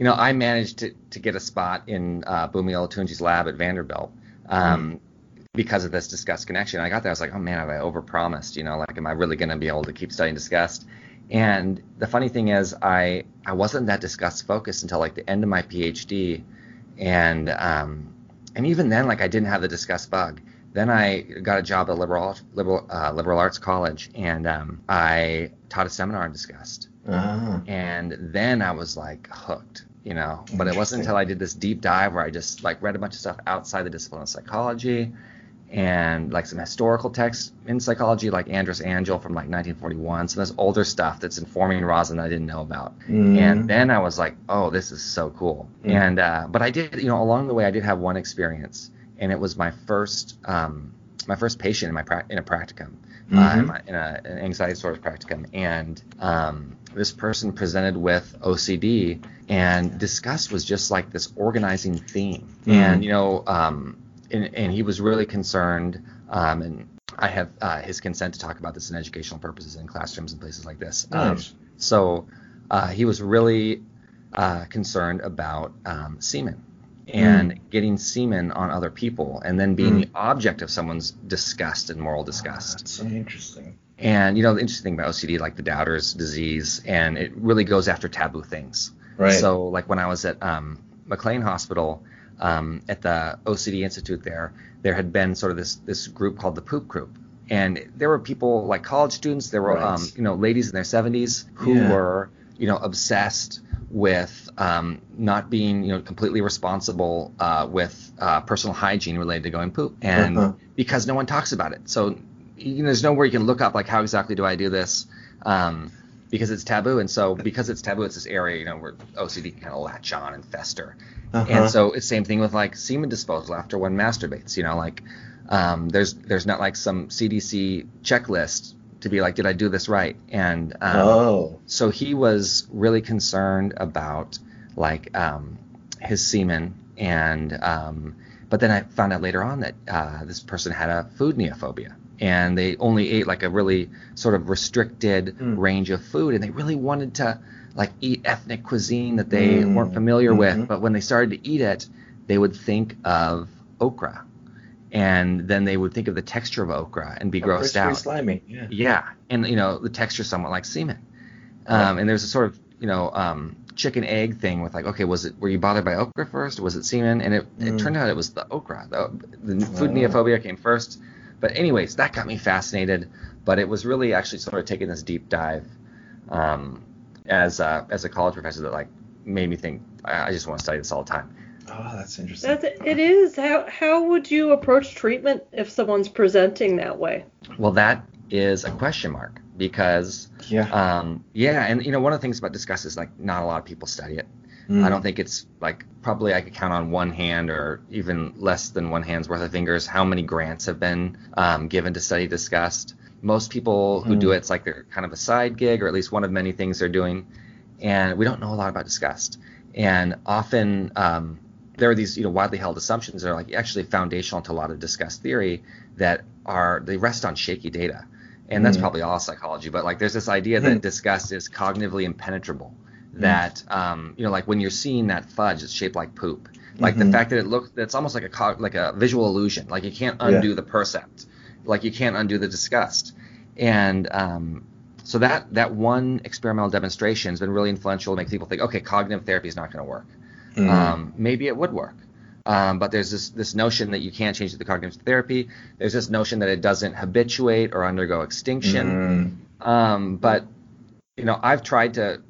you know, I managed to, to get a spot in uh, Bunmi Olatunji's lab at Vanderbilt. Um, because of this disgust connection. I got there, I was like, oh man, have I overpromised? You know, like, am I really going to be able to keep studying disgust? And the funny thing is, I I wasn't that disgust focused until like the end of my PhD, and um, and even then, like, I didn't have the disgust bug. Then I got a job at liberal liberal uh, liberal arts college, and um, I taught a seminar on disgust. Ah. And then I was like hooked, you know. But it wasn't until I did this deep dive where I just like read a bunch of stuff outside the discipline of psychology and like some historical texts in psychology, like Andras Angyal from like 1941, some of this older stuff that's informing Rozin that I didn't know about. Mm. And then I was like, oh, this is so cool. Mm. And uh, but I did, you know, along the way, I did have one experience, and it was my first um, my first patient in my pra- in a practicum. Uh, Mhm. in, my, in a, an anxiety disorder practicum, and um, this person presented with OCD, and disgust was just like this organizing theme. Mhm. And you know, um, and, and he was really concerned, um, and I have uh, his consent to talk about this in educational purposes in classrooms and places like this. Um, so uh, he was really uh, concerned about um, semen and getting semen on other people, and then being Mm. the object of someone's disgust and moral disgust. That's so interesting. And you know, the interesting thing about OCD, like the doubter's disease, and it really goes after taboo things. Right. So, like when I was at um, McLean Hospital, um, at the OCD Institute there, there had been sort of this this group called the Poop Group, and there were people like college students, there were Right. um, you know ladies in their 70s who Yeah. were you know obsessed with um, not being you know completely responsible uh, with uh, personal hygiene related to going poop, and Uh-huh. because no one talks about it, so you know, there's nowhere you can look up like how exactly do I do this. Um, because it's taboo, and so because it's taboo, it's this area, you know, where OCD can kind of latch on and fester. Uh-huh. And so it's same thing with like semen disposal after one masturbates. You know, like um, there's there's not like some CDC checklist to be like, did I do this right? And um, oh. so he was really concerned about like um, his semen, and um, but then I found out later on that uh, this person had a food neophobia, and they only ate like a really sort of restricted Mm. range of food, and they really wanted to like eat ethnic cuisine that they Mm. weren't familiar Mhm. with, but when they started to eat it, they would think of okra. And then they would think of the texture of okra and be Oh, grossed out. slimy. Yeah. Yeah, and you know the texture somewhat like semen. Um, and there's a sort of you know um, chicken egg thing with like, okay, was it were you bothered by okra first, or was it semen? And it, it Mm. turned out it was the okra. The, the food neophobia came first. But anyways, that got me fascinated. But it was really actually sort of taking this deep dive um, as a, as a college professor that like made me think I, I just want to study this all the time. Oh, that's interesting. That's it is. How how would you approach treatment if someone's presenting that way? Well, that is a question mark because yeah. um, yeah, and you know one of the things about disgust is like not a lot of people study it. Mm. I don't think it's like probably I could count on one hand or even less than one hand's worth of fingers how many grants have been um, given to study disgust. Most people who do it, it's like they're kind of a side gig or at least one of many things they're doing, and we don't know a lot about disgust. And often um, there are these you know widely held assumptions that are like actually foundational to a lot of disgust theory that are they rest on shaky data. And that's Hmm. probably all psychology, but like there's this idea Hmm. that disgust is cognitively impenetrable that um, you know like when you're seeing that fudge it's shaped like poop like the Mhm. fact that it looks that's almost like a co- like a visual illusion like you can't undo the percept like you can't undo the disgust and um, so that that one experimental demonstration has been really influential to make people think okay cognitive therapy is not going to work Mm. um, maybe it would work um, but there's this this notion that you can't change the cognitive therapy there's this notion that it doesn't habituate or undergo extinction Mm. um, but you know, I've tried to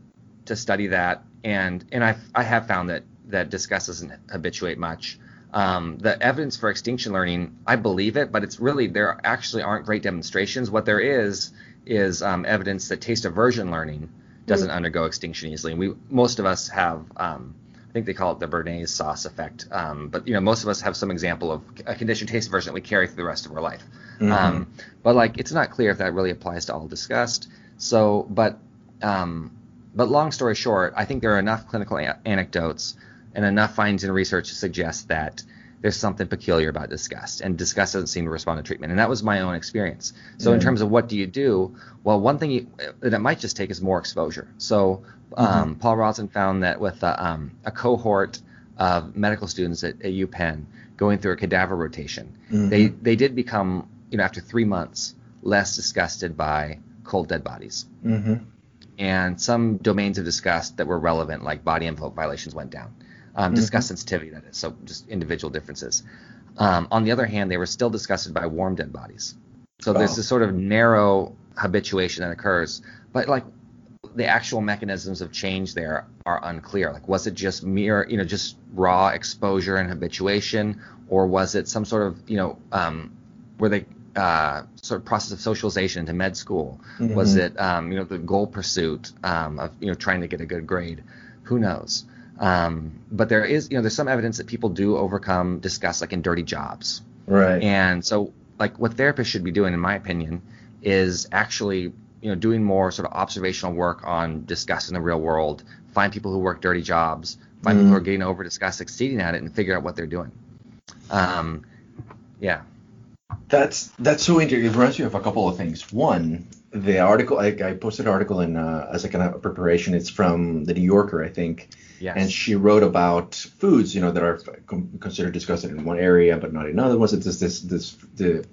to study that, and and I I have found that that disgust doesn't habituate much. Um, the evidence for extinction learning, I believe it, but it's really there actually aren't great demonstrations. What there is is um, evidence that taste aversion learning doesn't mm. undergo extinction easily. And we most of us have, um, I think they call it the Béarnaise sauce effect. Um, but you know, most of us have some example of a conditioned taste aversion that we carry through the rest of our life. Mm-hmm. Um, but like, it's not clear if that really applies to all disgust. So, but um, but long story short, I think there are enough clinical a- anecdotes and enough findings in research to suggest that there's something peculiar about disgust, and disgust doesn't seem to respond to treatment. And that was my own experience. So, mm in terms of what do you do, well, one thing you, that it might just take is more exposure. So, um, mm-hmm. Paul Rozin found that with a, um, a, cohort of medical students at, at UPenn going through a cadaver rotation, mm-hmm. they they did become, you know, after three months, less disgusted by cold dead bodies. Mm-hmm. And some domains of disgust that were relevant, like body envelope violations, went down um, mm-hmm. discuss sensitivity, that is, so just individual differences. Um, on the other hand, they were still disgusted by warm dead bodies. So there's this sort of narrow habituation that occurs, but like the actual mechanisms of change there are unclear. Like, was it just mere, you know, just raw exposure and habituation, or was it some sort of, you know, um, were they uh, sort of process of socialization into med school? Mm-hmm. Was it, um, you know, the goal pursuit um, of, you know, trying to get a good grade? Who knows? Um, but there is, you know, there's some evidence that people do overcome disgust, like in dirty jobs. Right. And so, like, what therapists should be doing, in my opinion, is actually, you know, doing more sort of observational work on disgust in the real world. Find people who work dirty jobs. Find mm. people who are getting over disgust, succeeding at it, and figure out what they're doing. Um, yeah. That's that's so interesting. It reminds me of a couple of things. One, the article I, I posted an article in uh, as a kind of preparation. It's from the New Yorker, I think Yes. And she wrote about foods, you know, that are considered disgusting in one area but not in other ones. It's this this the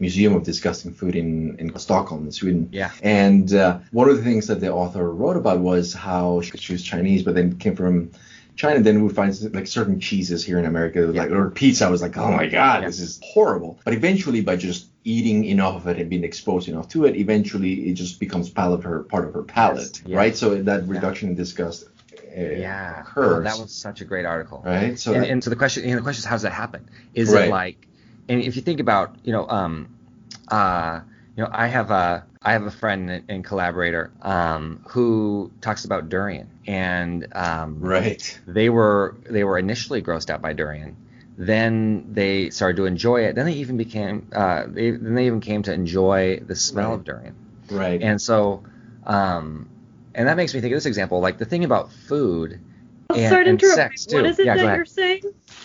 Museum of Disgusting Food in, in Stockholm, in Sweden. Yeah. And uh, one of the things that the author wrote about was how she, was Chinese, but then came from China. Then we find like certain cheeses here in America, yeah. like or pizza. I was like, oh my god, yeah. this is horrible. But eventually, by just eating enough of it and being exposed enough to it, eventually it just becomes palate her part of her palate, yes. right? So that reduction in disgust yeah. occurs. Oh, that was such a great article. Right. So and, that, and so the question, you know, the question is, how does that happen? Is right. it like, and if you think about, you know, um, uh, you know, I have a I have a friend and, collaborator um, who talks about durian, and um, right. They were they were initially grossed out by durian. Then they started to enjoy it. Then they even became uh, they, then they even came to enjoy the smell right. of durian. Right. And so um, and that makes me think of this example, like the thing about food and, sorry to and sex too. What is it yeah, that you're saying?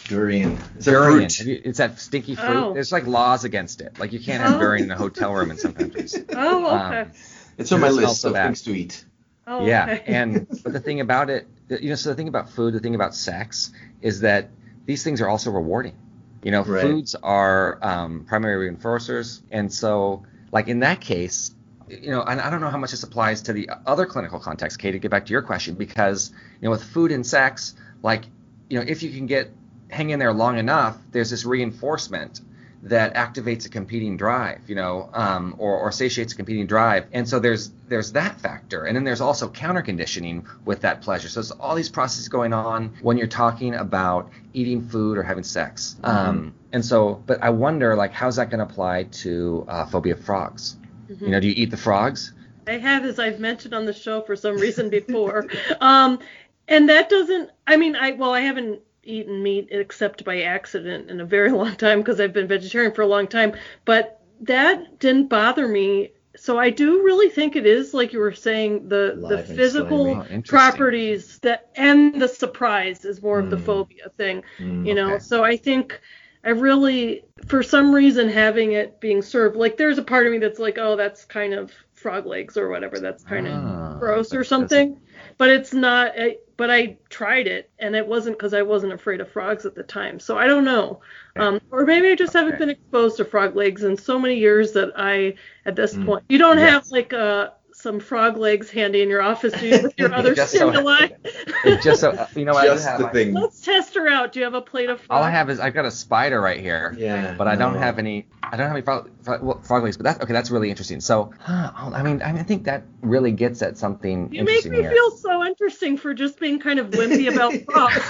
Durian. It's durian. It's that stinky fruit. Oh. There's like laws against it. Like you can't have oh. durian in a hotel room in some countries. Oh, okay. Um, it's on my list of things to eat. Oh, yeah, okay. and but the thing about it, you know, so the thing about food, the thing about sex is that these things are also rewarding. You know, right. foods are um, primary reinforcers, and so like in that case, you know, and I don't know how much this applies to the other clinical context, Kay, to get back to your question, because, you know, with food and sex, like, you know, if you can get hang in there long enough, there's this reinforcement that activates a competing drive, you know, um, or, or satiates a competing drive. And so there's there's that factor, and then there's also counter conditioning with that pleasure. So there's all these processes going on when you're talking about eating food or having sex. Mm-hmm. Um, and so, but I wonder, like, how's that going to apply to uh, phobia of frogs? Mm-hmm. You know, do you eat the frogs? I have, as I've mentioned on the show for some reason before. um, and that doesn't, I mean, I, well, I haven't eaten meat except by accident in a very long time because I've been vegetarian for a long time. But that didn't bother me. So I do really think it is like you were saying the Live the physical oh, properties that and the surprise is more mm. of the mm. phobia thing, mm, you know. Okay. So I think I really, for some reason, having it being served, like there's a part of me that's like, oh, that's kind of frog legs or whatever. That's kind of ah, gross or something. But it's not. I, but I tried it, and it wasn't because I wasn't afraid of frogs at the time. So I don't know. Um, or maybe I just haven't been exposed to frog legs in so many years that I, at this mm. point, you don't have like a some frog legs handy in your office to use with your other Just stimuli. It's just so uh, you know Just I have. the I- thing. Let's test her out. Do you have a plate of frog? all I have is I've got a spider right here. Yeah. But I don't have any. I don't have any frog, frog, well, frog legs. But that's okay. That's really interesting. So, huh, I mean, I mean, I think that really gets at something You make me here. feel so interesting for just being kind of wimpy about frogs.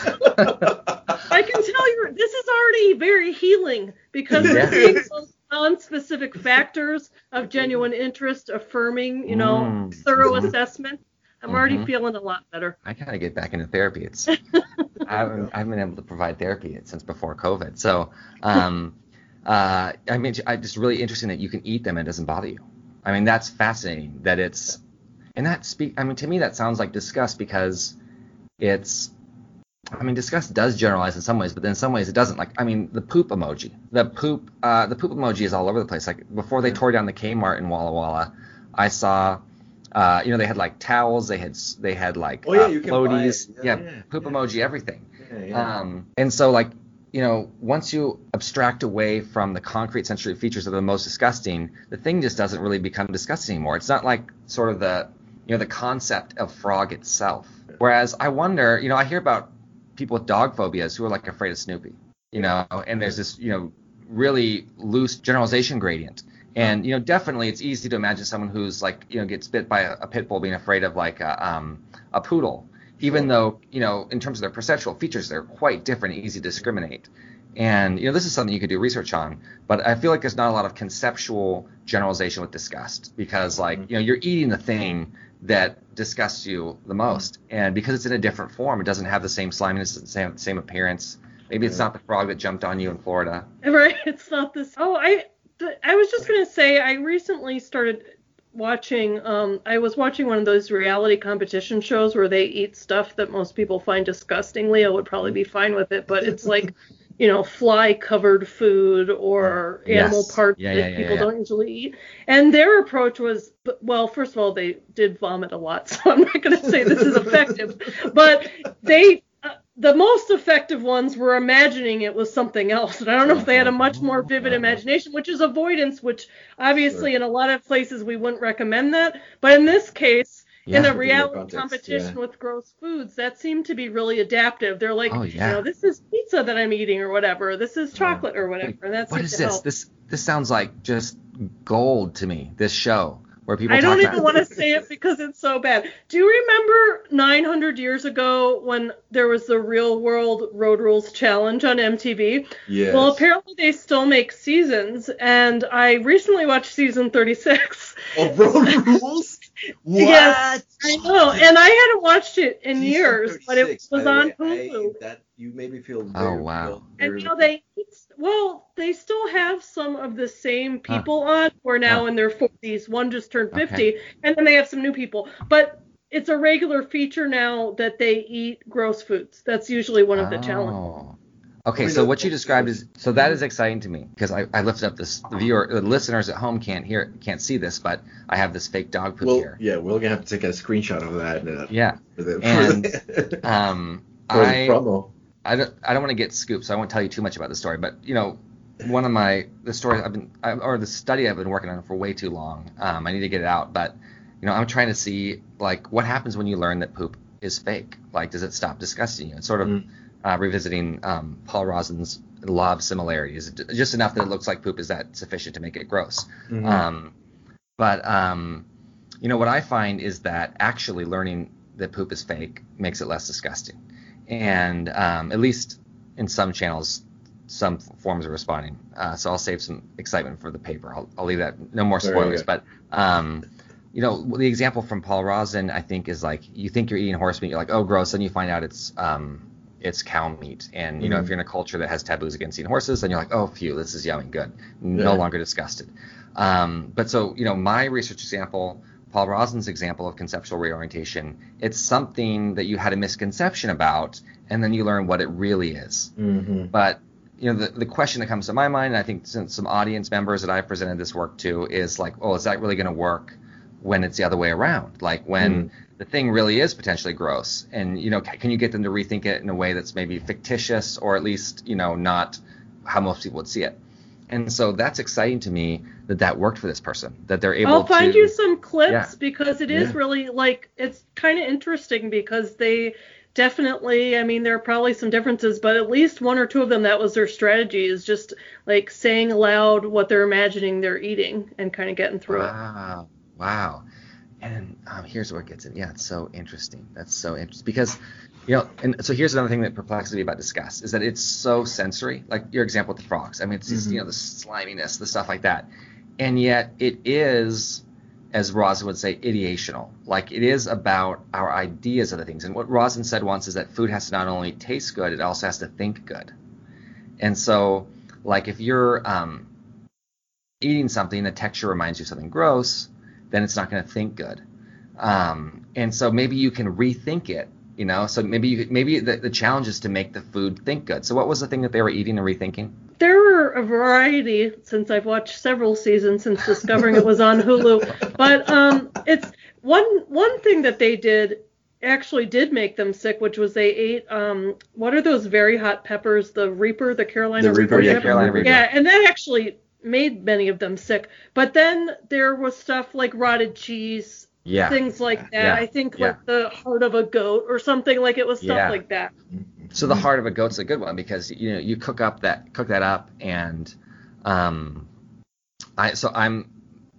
I can tell you this is already very healing because Yeah. it's being those non-specific factors of genuine interest, affirming, you know, Mm. thorough Mhm. assessment. I'm already Mhm. feeling a lot better. I gotta get back into therapy. It's I haven't, I haven't been able to provide therapy since before COVID. So, um, uh, I mean, I just really interesting that you can eat them and it doesn't bother you. I mean, that's fascinating. That it's and that speak. I mean, to me, that sounds like disgust because it's. I mean, disgust does generalize in some ways, but then in some ways it doesn't. Like, I mean, the poop emoji. The poop. Uh, the poop emoji is all over the place. Like before they tore down the Kmart in Walla Walla, I saw. Uh, you know, they had like towels. They had they had like Oh, yeah, uh, you can buy floaties. Yeah, Yeah, yeah, poop emoji, everything. Um, and so like, you know, once you abstract away from the concrete sensory features that are the most disgusting, the thing just doesn't really become disgusting anymore. It's not like sort of the, you know, the concept of frog itself. Whereas I wonder, you know, I hear about people with dog phobias who are like afraid of Snoopy, you know, and there's this, you know, really loose generalization gradient. And you know, definitely, it's easy to imagine someone who's like, you know, gets bit by a, a pit bull being afraid of like a, um, a poodle, even though you know, in terms of their perceptual features, they're quite different and easy to discriminate. And you know, this is something you could do research on, but I feel like there's not a lot of conceptual generalization with disgust because, like, you know, you're eating the thing that disgusts you the most, and because it's in a different form, it doesn't have the same sliminess, the same same appearance. Maybe it's not the frog that jumped on you in Florida. Right? It's not this. Oh, I I was just gonna say I recently started watching. Um, I was watching one of those reality competition shows where they eat stuff that most people find disgusting. Leo would probably be fine with it, but it's like. You know, fly-covered food or Yes. animal parts Yeah, that yeah, people yeah. don't usually eat. And their approach was, well, first of all, they did vomit a lot, so I'm not going to say this is effective, but they uh, the most effective ones were imagining it was something else. And I don't know if they had a much more vivid imagination, which is avoidance, which obviously in a lot of places we wouldn't recommend that. But in this case, in Yeah. a reality context, competition yeah. with gross foods, that seemed to be really adaptive. They're like, Oh, yeah. you know, this is pizza that I'm eating or whatever. This is chocolate or whatever. And that's What is this? This this sounds like just gold to me. This show where people I talk don't about even want to say it because it's so bad. Do you remember 900 years ago when there was the Real World Road Rules Challenge on MTV? Yes. Well, apparently they still make seasons, and I recently watched season 36. Of road rules? What? Yes, I know, and I hadn't watched it in Season years, but it was on way. Hulu. I, that you made me feel. Oh, wow. feel And very- you know they well they still have some of the same people on who are now Huh. in their 40s. One just turned Okay. 50, and then they have some new people. But it's a regular feature now that they eat gross foods. That's usually one of the oh. challenges. Okay, so what you described is so that is exciting to me because I, I lifted up this the viewer the listeners at home can't hear can't see this but I have this fake dog poop Well, here. yeah, we're gonna have to take a screenshot of that. Uh, Yeah. And, Um I promo. I don't I don't want to get scooped so I won't tell you too much about the story but you know one of my the story I've been I, or the study I've been working on for way too long um I need to get it out but you know I'm trying to see like what happens when you learn that poop is fake like does it stop disgusting you it's sort of Mm. Uh, revisiting um, Paul Rozin's law of similarities just enough that it looks like poop is that sufficient to make it gross Mhm. um, but um, you know what I find is that actually learning that poop is fake makes it less disgusting, and um, at least in some channels, some forms are responding. Uh, so I'll save some excitement for the paper. I'll, I'll leave that. No more spoilers, but. Um, you know, the example from Paul Rozin, I think, is like you think you're eating horse meat, you're like, oh, gross, then you find out it's um, it's cow meat, and you know, Mhm. if you're in a culture that has taboos against eating horses, then you're like, oh, phew, this is yummy, good, no Yeah. longer disgusted. Um, but so, you know, my research example, Paul Rozin's example of conceptual reorientation, it's something that you had a misconception about, and then you learn what it really is. Mhm. But you know, the, the question that comes to my mind, and I think since some audience members that I've presented this work to, is like, oh, is that really going to work when it's the other way around? Like when Mm. the thing really is potentially gross, and you know, can you get them to rethink it in a way that's maybe fictitious or at least you know not how most people would see it? And so that's exciting to me that that worked for this person, that they're able to I'll find to. you some clips Yeah. because it is Yeah. really like it's kind of interesting because they definitely I mean there are probably some differences but at least one or two of them that was their strategy is just like saying aloud what they're imagining they're eating and kind of getting through it. Wow. And um, here's where it gets in. Yeah, it's so interesting. That's so interesting because, you know, and so here's another thing that perplexes me about disgust is that it's so sensory. Like your example with the frogs. I mean, it's just, Mhm. you know, the sliminess, the stuff like that. And yet it is, as Rozin would say, ideational. Like it is about our ideas of the things. And what Rozin said once is that food has to not only taste good, it also has to think good. And so, like if you're um, eating something, the texture reminds you of something gross, then it's not going to think good. Um, and so maybe you can rethink it, you know. So maybe you, maybe the, the challenge is to make the food think good. So what was the thing that they were eating and rethinking? There were a variety since I've watched several seasons since discovering it was on Hulu. But um, it's one one thing that they did actually did make them sick, which was they ate um, what are those very hot peppers? The Reaper, the Carolina The Reaper, yeah, pepper? Carolina Reaper. Yeah, and that actually made many of them sick. But then there was stuff like rotted cheese, Yeah. things like that. Yeah, I think yeah. like the heart of a goat or something like it was stuff like that. So the heart of a goat's a good one because you know you cook up that cook that up and um I so I'm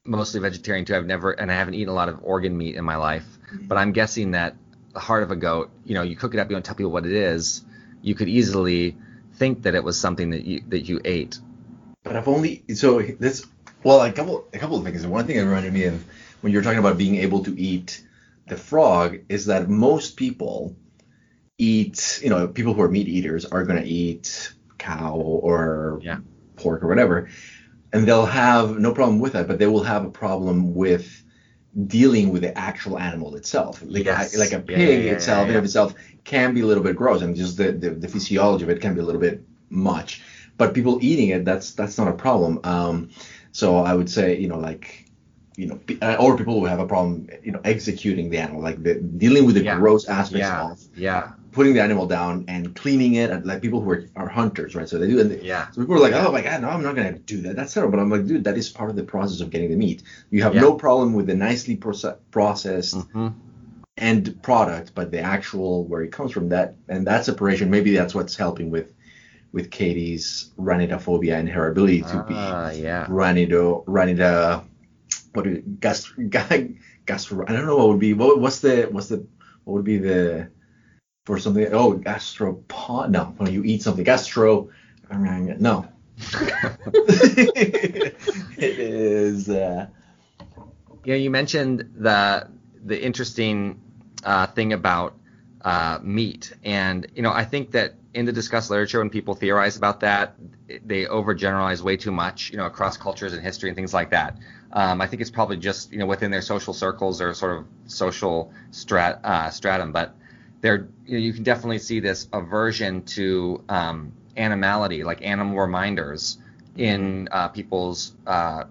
mostly vegetarian too. I've never and I haven't eaten a lot of organ meat in my life, but I'm guessing that the heart of a goat, you know, you cook it up, you don't tell people what it is, you could easily think that it was something that you that you ate. But I've only so this well a couple a couple of things. One thing that reminded me of when you're talking about being able to eat the frog is that most people eat you know people who are meat eaters are going to eat cow or Yeah. pork or whatever, and they'll have no problem with that, but they will have a problem with dealing with the actual animal itself. Like, Yes. a, like a pig yeah, yeah, itself in yeah. of itself can be a little bit gross, and just the, the, the physiology of it can be a little bit much. But people eating it, that's that's not a problem. Um, so I would say, you know, like, you know, uh, or people who have a problem, you know, executing the animal, like the, dealing with the Yeah. gross aspects Yeah. of Yeah. putting the animal down and cleaning it, and like people who are, are hunters, right? So they do it. Yeah. So people are like, oh my god, no, I'm not gonna do that. That's terrible. But I'm like, dude, that is part of the process of getting the meat. You have Yeah. no problem with the nicely proce- processed hmm end product, but the actual where it comes from that and that separation, maybe that's what's helping with with Katie's ranidaphobia and her ability to Ah, yeah. be ranido ranida what do you, gast, gastro I don't know what would be what, what's the what's the what would be the for something oh gastropod no when you eat something gastro no it is uh, Yeah, you mentioned the the interesting uh, thing about uh, meat, and you know, I think that in the discussed literature, when people theorize about that, they overgeneralize way too much, you know, across cultures and history and things like that. Um, I think it's probably just you know within their social circles or sort of social strat, uh, stratum, but there you, know, you can definitely see this aversion to um, animality, like animal reminders, in uh, people's uh,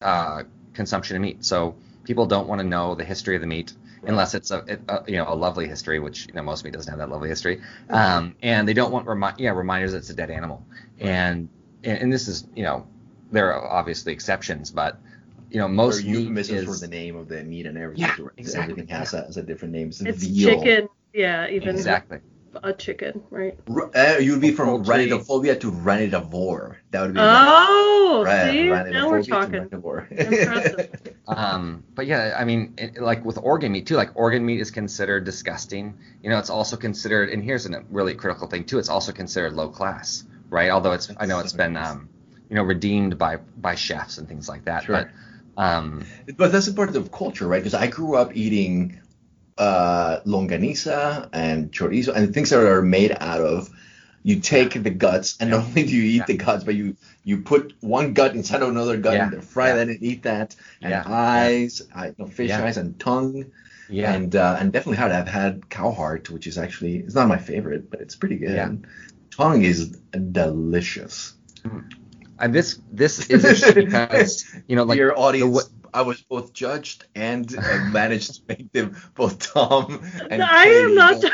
uh, consumption of meat. So people don't want to know the history of the meat unless it's a, it- a you know a lovely history, which you know most meat doesn't have that lovely history. Um, and they don't want remi- yeah reminders that it's a dead animal. And, and and this is you know there are obviously exceptions, but you know most meat euphemisms is for the name of the meat and everything. Yeah, exactly, Everything has, a, has a different name. It's, It's veal. chicken. Yeah, even exactly a chicken, right? Uh, you'd be from Poultry. ranidaphobia to ranidivore. That would be Oh, right, see, now we're talking. Um, but yeah, I mean, it, like with organ meat too, like organ meat is considered disgusting. You know, it's also considered, and here's a really critical thing too, it's also considered low class, right? Although it's, I know it's been, um, you know, redeemed by by chefs and things like that. Sure. But um, But that's a part of culture, right? Because I grew up eating uh, longaniza and chorizo and things that are made out of. You take the guts, and not only do you eat Yeah. the guts, but you you put one gut inside of another gut Yeah. and then fry Yeah. that and eat that, and Yeah. eyes, I, no, fish Yeah. eyes and tongue, yeah, and uh, and definitely had I've had cow heart, which is actually it's not my favorite, but it's pretty good. Yeah. Tongue is delicious. and this this is because you know, like the audience, wa- I was both judged and uh, managed to make them both Tom and I am not.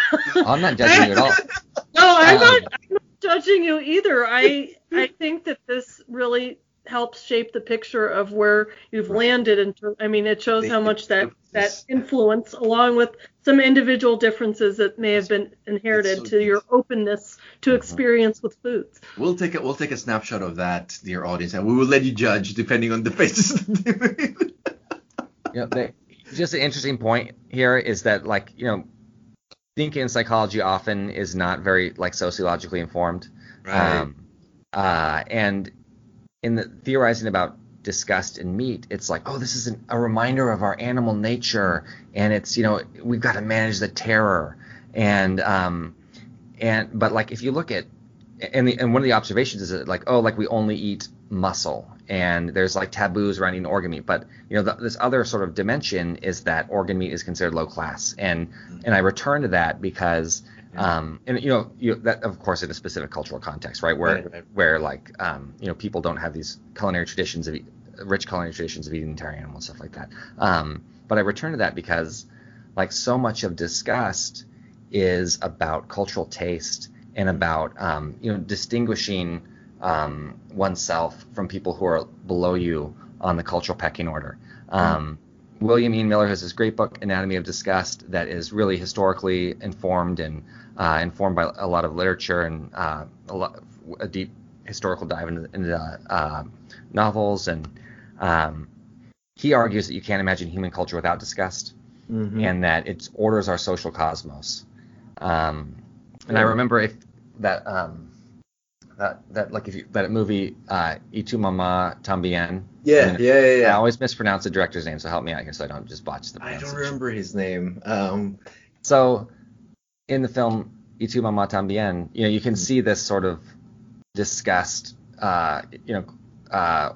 I'm not judging you at all. No, I'm Um, not. I'm not judging you either. I I think that this really helps shape the picture of where you've landed and i mean it shows how much that that influence along with some individual differences that may have been inherited so to your openness to uh-huh. experience with foods we'll take a we'll take a snapshot of that dear audience and we will let you judge depending on the faces yeah they, just an interesting point here is that like you know thinking in psychology often is not very like sociologically informed right. um, uh, and in the theorizing about disgust and meat, it's like, oh, this is an, a reminder of our animal nature, and it's you know we've got to manage the terror, and um, and but like if you look at and the, and one of the observations is that like oh like we only eat muscle and there's like taboos around eating organ meat but you know the, this other sort of dimension is that organ meat is considered low class and and I return to that because um, and you know, you, that of course in a specific cultural context, right? Where right, right. where like um, you know people don't have these culinary traditions of rich culinary traditions of eating entire animals and stuff like that. Um, but I return to that because like so much of disgust is about cultural taste and about um, you know distinguishing um, oneself from people who are below you on the cultural pecking order. Um, William Ian Miller has this great book, Anatomy of Disgust, that is really historically informed and uh, informed by a lot of literature and uh, a, lot, a deep historical dive into, into uh, novels. And um, he argues that you can't imagine human culture without disgust, mm-hmm. and that it orders our social cosmos. Um, and. I remember if that um, that that like if you that movie uh, Y tu mamá también. Yeah, yeah, yeah, yeah. I always mispronounce the director's name, so help me out here so I don't just botch the. I don't remember his name. Um, so in the film Y tu mamá también, you know, you can see this sort of disgust, uh, you know, uh,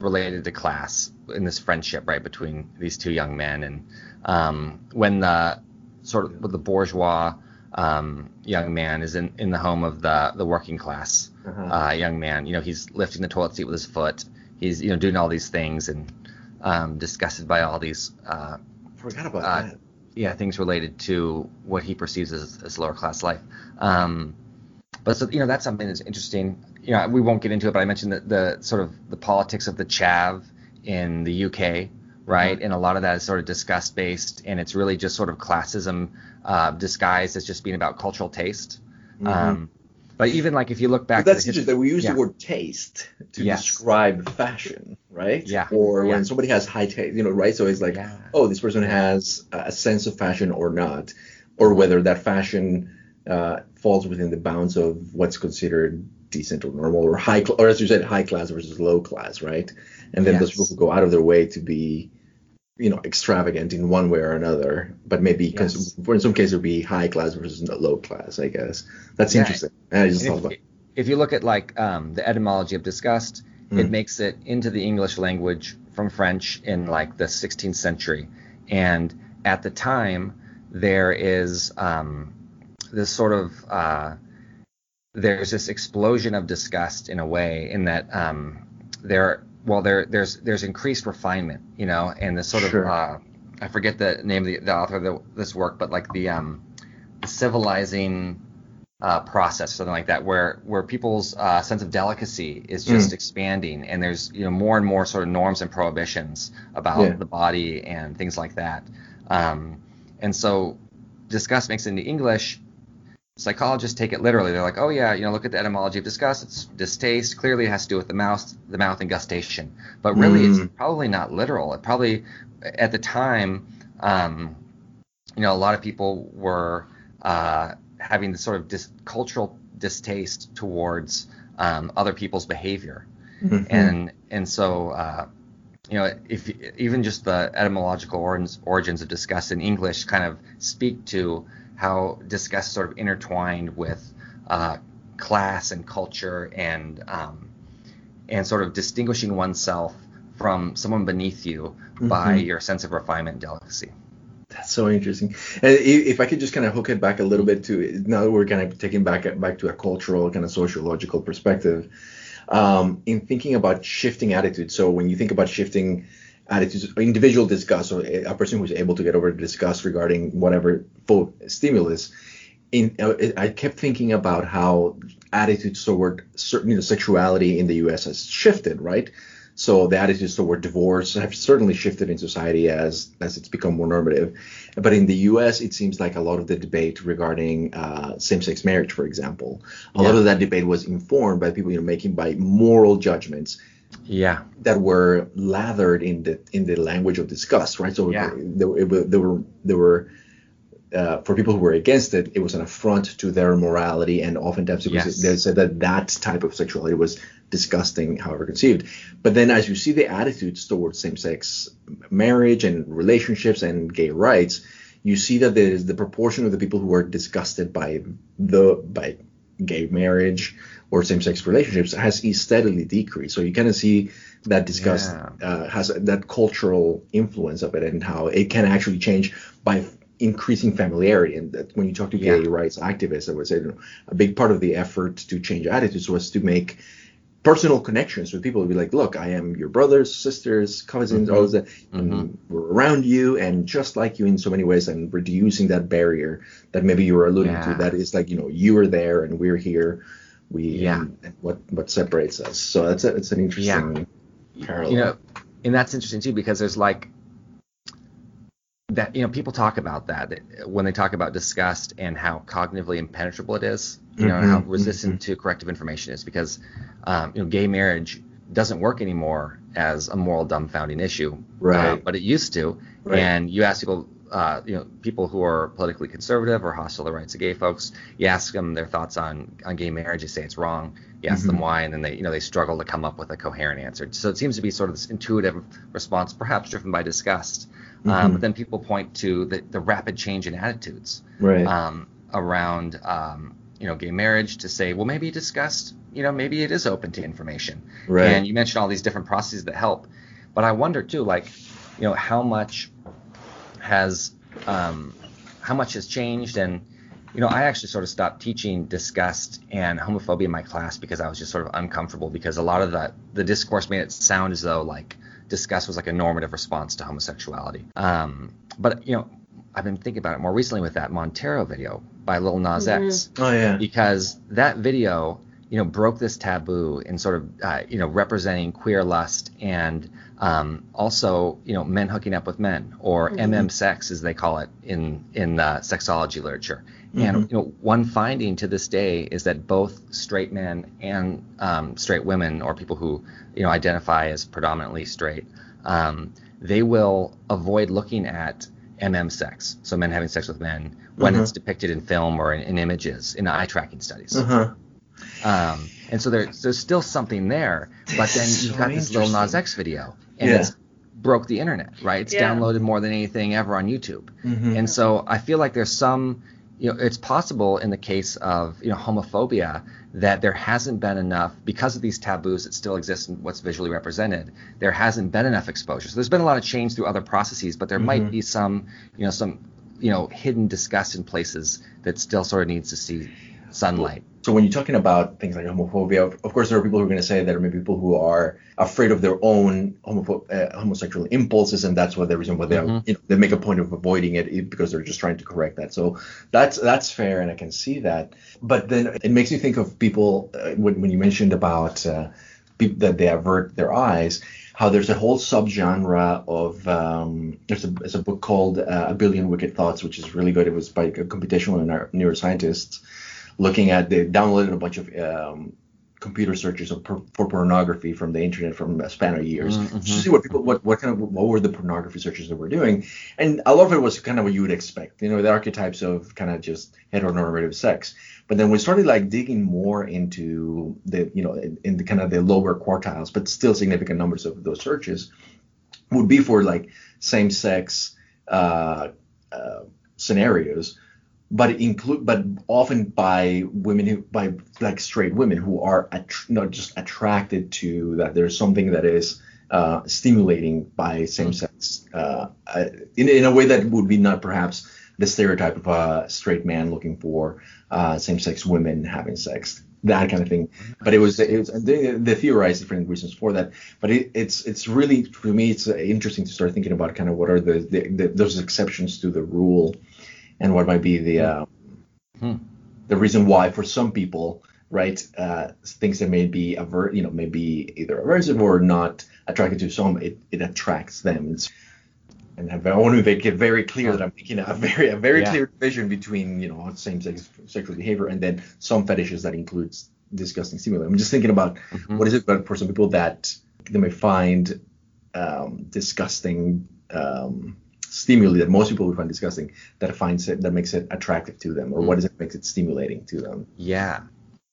related to class in this friendship, right, between these two young men, and um, when the sort of the bourgeois um, young man is in, in the home of the the working class uh-huh. uh, young man, you know, he's lifting the toilet seat with his foot, he's you know doing all these things and um, disgusted by all these. Uh, Forgot about uh, that yeah things related to what he perceives as, as lower class life. Um, but so you know that's something that's interesting. You know we won't get into it, but I mentioned the, the sort of the politics of the chav in the UK, right? And a lot of that is sort of disgust based, and it's really just sort of classism uh, disguised as just being about cultural taste. Mm-hmm. Um, but even like if you look back, but that's interesting that we use yeah. the word taste to yes. describe fashion, right? Yeah. Or yeah. when somebody has high taste, you know, right? So it's like, yeah. oh, this person has a sense of fashion or not, or whether that fashion uh, falls within the bounds of what's considered decent or normal or high, cl- or as you said, high class versus low class, right? And then yes. those people who go out of their way to be you know extravagant in one way or another, but maybe yes. in some cases it would be high class versus low class. I guess that's yeah. interesting. I just thought if, about. If you look at like um, the etymology of disgust, mm. it makes it into the English language from French in like the 16th century, and at the time there is um, this sort of uh, there's this explosion of disgust in a way in that um, there well, there there's there's increased refinement, you know, and the sort sure. of uh, I forget the name of the, the author of the, this work, but like the um the civilizing uh, process, something like that, where where people's uh, sense of delicacy is just mm. expanding, and there's you know more and more sort of norms and prohibitions about yeah. the body and things like that. Um, and so disgust makes it into English, psychologists take it literally. They're like, oh yeah, you know, look at the etymology of disgust. It's distaste. Clearly, it has to do with the mouth, the mouth, and gustation. But really, mm. it's probably not literal. It probably, at the time, um, you know, a lot of people were uh, having this sort of dis- cultural distaste towards um, other people's behavior, mm-hmm. and and so. Uh, you know, if even just the etymological origins, origins of disgust in English kind of speak to how disgust sort of intertwined with uh, class and culture and um, and sort of distinguishing oneself from someone beneath you mm-hmm. by your sense of refinement and delicacy. That's so interesting. And if I could just kind of hook it back a little bit to now that we're kind of taking back back to a cultural kind of sociological perspective, um, in thinking about shifting attitudes. So when you think about shifting attitudes, individual disgust, or a person who's able to get over the disgust regarding whatever full stimulus. In, uh, I kept thinking about how attitudes toward certain you know, sexuality in the U.S. has shifted, right? So the attitudes toward divorce have certainly shifted in society as as it's become more normative. But in the U.S., it seems like a lot of the debate regarding uh, same-sex marriage, for example, a Yeah. lot of that debate was informed by people you know making by moral judgments Yeah. that were lathered in the in the language of disgust, right? So Yeah. there, were- there were there were uh, for people who were against it, it was an affront to their morality, and oftentimes it was, Yes. they said that that type of sexuality was disgusting, however conceived. But then, as you see the attitudes towards same-sex marriage and relationships and gay rights, you see that there is the proportion of the people who are disgusted by the by gay marriage or same-sex relationships has steadily decreased. So you kind of see that disgust Yeah. uh, has that cultural influence of it and how it can actually change by increasing familiarity. And that when you talk to gay Yeah. rights activists, I would say you know, a big part of the effort to change attitudes was to make personal connections with people. To be like, look, I am your brothers, sisters, cousins, Mhm. all of that. Mhm. we're around you and just like you in so many ways, and reducing that barrier that maybe you were alluding Yeah. to. That is like, you know, you are there and we're here. We Yeah. what what separates us. So that's a, it's an interesting parallel. You know, and that's interesting too because there's like that. You know, people talk about that when they talk about disgust and how cognitively impenetrable it is. You know, and how resistant to corrective information is because um, you know gay marriage doesn't work anymore as a moral dumbfounding issue. Right. Uh, but it used to. Right. And you ask people, uh, you know, people who are politically conservative or hostile to the rights of gay folks, you ask them their thoughts on, on gay marriage, you say it's wrong. You ask them Mhm. why, and then they, you know, they struggle to come up with a coherent answer. So it seems to be sort of this intuitive response, perhaps driven by disgust. Um, Mhm. but then people point to the, the rapid change in attitudes right. um, around, um, you know, gay marriage to say, well, maybe disgust, you know, maybe it is open to information. right. And you mentioned all these different processes that help, but I wonder too, like, you know, how much has um, how much has changed, and you know, I actually sort of stopped teaching disgust and homophobia in my class because I was just sort of uncomfortable because a lot of the the discourse made it sound as though like disgust was like a normative response to homosexuality. Um, but you know, I've been thinking about it more recently with that Montero video by Lil Nas X oh yeah. because that video you know broke this taboo in sort of uh, you know representing queer lust and um, also you know men hooking up with men or mm sex as they call it in in uh, sexology literature and you know one finding to this day is that both straight men and um, straight women or people who you know identify as predominantly straight um, they will avoid looking at mm sex so men having sex with men when Uh-huh. it's depicted in film or in, in images in eye tracking studies Uh-huh. um, and so there's there's still something there, but then That's you've got this Lil Nas. X video, and Yeah. it's broke the internet, right? It's Yeah. downloaded more than anything ever on YouTube, Mhm. and so I feel like there's some, you know, it's possible in the case of you know homophobia that there hasn't been enough because of these taboos that still exist in what's visually represented. There hasn't been enough exposure. So there's been a lot of change through other processes, but there might Mhm. be some, you know, some, you know, hidden disgust in places that still sort of needs to see sunlight. So when you're talking about things like homophobia, of- course there are people who are going to say that there are maybe people who are afraid of their own homopho- uh, homosexual impulses, and that's why the reason why they Mhm. you know, they make a point of avoiding it because they're just trying to correct that. So that's that's fair, and I can see that. But then it makes me think of people uh, when when you mentioned about uh, people that they avert their eyes. How there's a whole subgenre of um, there's a there's a book called uh, A Billion Wicked Thoughts, which is really good. It was by a computational neuro- neuroscientists looking at they downloaded a bunch of um, computer searches of for pornography from the internet from a span of years Mhm. to see what people what what kind of what were the pornography searches that we're doing. And a lot of it was kind of what you would expect you know the archetypes of kind of just heteronormative sex. But then we started like digging more into the you know in, in the kind of the lower quartiles but still significant numbers of those searches would be for like same sex uh, uh, scenarios but include but often by women who by like straight women who are att- not just attracted to that there's something that is uh, stimulating by same sex uh, in, in a way that would be not perhaps the stereotype of a straight man looking for uh, same sex women having sex that kind of thing. But it was it was they, they theorized different reasons for that. But it, it's it's really for me it's interesting to start thinking about kind of what are the, the, the those exceptions to the rule and what might be the uh, Hmm. the reason why for some people right? Uh, things that may be aver- you know, may be either aversive or not attracted to some, it, it attracts them. It's, and I want to make it very clear that I'm making a very a very Yeah. clear division between you know same-sex sexual behavior and then some fetishes that includes disgusting stimuli. I'm just thinking about Mhm. what is it about for some people that they may find um, disgusting um, stimuli that most people would find disgusting that finds it that makes it attractive to them, or Mm. what is it makes it stimulating to them? Yeah.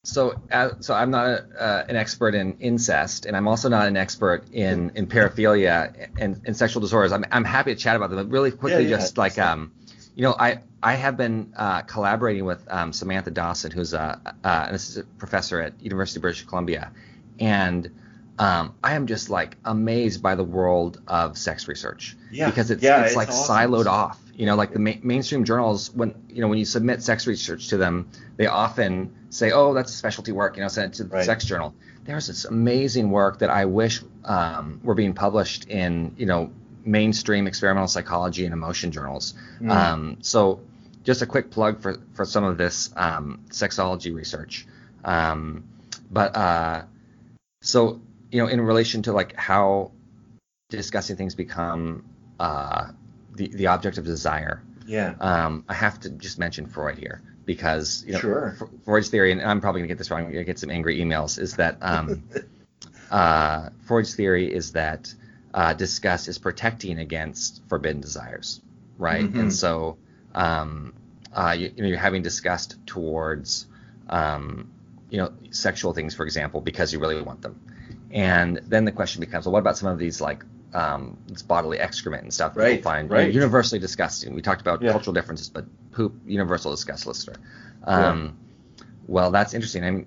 So, uh, so I'm not a, uh, an expert in incest, and I'm also not an expert in, in paraphilia and, and sexual disorders. I'm, I'm happy to chat about them, but really quickly, Yeah, yeah, just like um, you know, I I have been uh, collaborating with um, Samantha Dawson, who's a, a an assistant professor at University of British Columbia, and um, I am just like amazed by the world of sex research Yeah, because it's yeah, it's, it's like awesome. siloed off. You know, like the ma- mainstream journals, when you know when you submit sex research to them, they often say, "Oh, that's specialty work," you know, send it to the Right. sex journal. There's this amazing work that I wish um, were being published in, you know, mainstream experimental psychology and emotion journals. Mm. Um, so, just a quick plug for for some of this um, sexology research. Um, but uh, so you know, in relation to like how discussing things become uh, the the object of desire, Yeah. um, I have to just mention Freud here because you know Sure. Fr- Freud's theory, and I'm probably gonna get this wrong. I'm gonna get some angry emails. Is that um, uh, Freud's theory is that uh, disgust is protecting against forbidden desires, right? Mhm. And so um, uh, you, you know you're having disgust towards um, you know sexual things, for example, because you really want them. And then the question becomes, well, what about some of these like um, this bodily excrement and stuff that Right, people find right. universally disgusting? We talked about Yeah. cultural differences, but poop, universal disgust elicitor. Um, Well, that's interesting. I mean,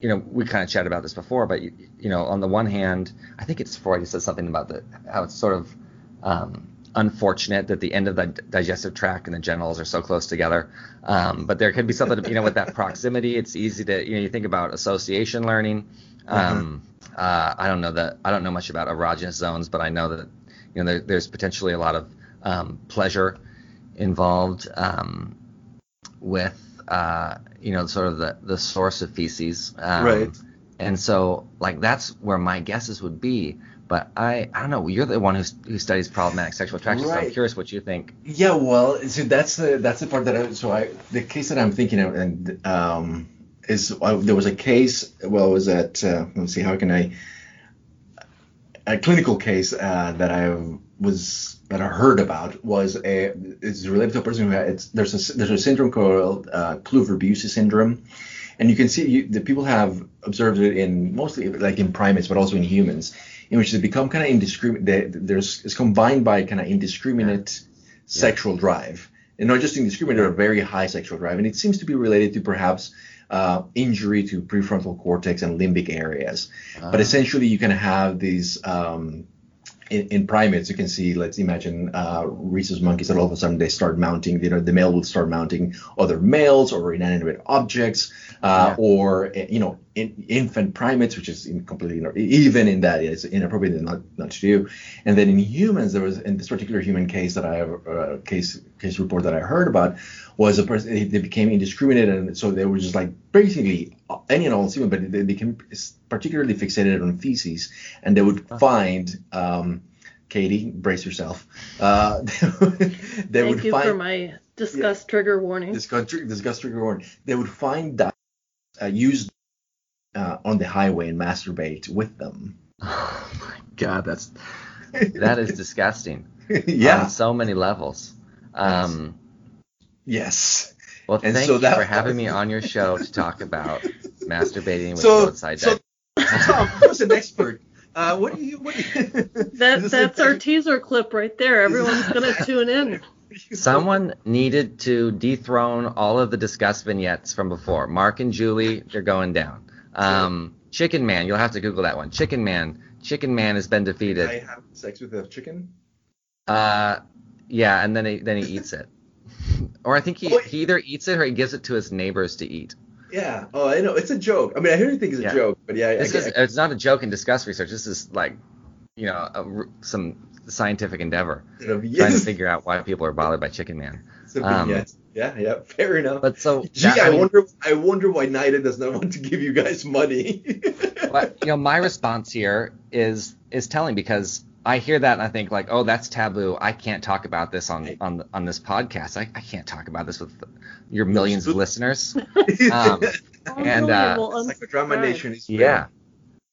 you know, we kind of chatted about this before, but you, you know, on the one hand, I think it's Freud who says something about the how it's sort of um, unfortunate that the end of the digestive tract and the genitals are so close together. Um, but there could be something, you know, with that proximity. It's easy to, you know, you think about association learning. Um, uh, I don't know that I don't know much about erogenous zones, but I know that you know there, there's potentially a lot of um, pleasure involved um, with uh, you know sort of the the source of feces. Um, Right. And so like that's where my guesses would be. But I I don't know. You're the one who who studies problematic sexual attraction. So I'm Right. curious what you think. Yeah, well, so that's the that's the part that I so I the case that I'm thinking of and um is uh, there was a case well it was at uh, let me see how can I a clinical case uh, that I was that I heard about was a it's related to a person who had it's there's a there's a syndrome called uh, Kluver-Bucy syndrome, and you can see you, the people have observed it in mostly like in primates but also in humans, in which they become kind of indiscriminate. They, there's it's combined by kind of indiscriminate sexual drive, and not just indiscriminate, or a very high sexual drive, and it seems to be related to perhaps uh, injury to prefrontal cortex and limbic areas. But essentially, you can have these um, in, in primates. You can see, let's imagine uh, rhesus monkeys that all of a sudden they start mounting. You know, the male will start mounting other males or inanimate objects, uh, or uh, you know, in, infant primates, which is completely not, even in that it's inappropriate and not not to do. And then in humans, there was in this particular human case that I have uh, case case report that I heard about was a person they became indiscriminate and so they were just like basically any and all semen, but they became particularly fixated on feces and they would find um, Katie, brace yourself. Uh, they Thank would you find for my disgust trigger warning. disgust, disgust trigger warning. They would find that uh, used uh, on the highway and masturbate with them. Oh my god, that's that is disgusting. yeah. On so many levels. Um, yes. Well, And thank so you that- for having me on your show to talk about masturbating with So, roadside so dive. Tom, who's an expert? Uh, what do you? What do you? That Is that's our teaser clip right there. Everyone's gonna tune in. Someone needed to dethrone all of the disgust vignettes from before. Mark and Julie, they're going down. Um, Chicken Man, you'll have to Google that one. Chicken Man, Chicken Man has been defeated. I have sex with a chicken. Uh, yeah, and then he then he eats it, or I think he, he either eats it or he gives it to his neighbors to eat. Yeah. Oh, I know. It's a joke. I mean, I hear you think it's a Yeah. joke, but yeah, This I, is it's not a joke in disgust research. This is like, you know, a some scientific endeavor I, know, trying to figure out why people are bothered by Chicken Man. Um, vignette. Yeah, yeah, fair enough. But so, Gee, that- I, mean, wonder. I wonder why NIDA does not want to give you guys money. but, you know, my response here is is telling because I hear that and I think like, oh, that's taboo. I can't talk about this on on on this podcast. I, I can't talk about this with your millions of listeners. Um, And, uh, Psychodrama Nation is Yeah.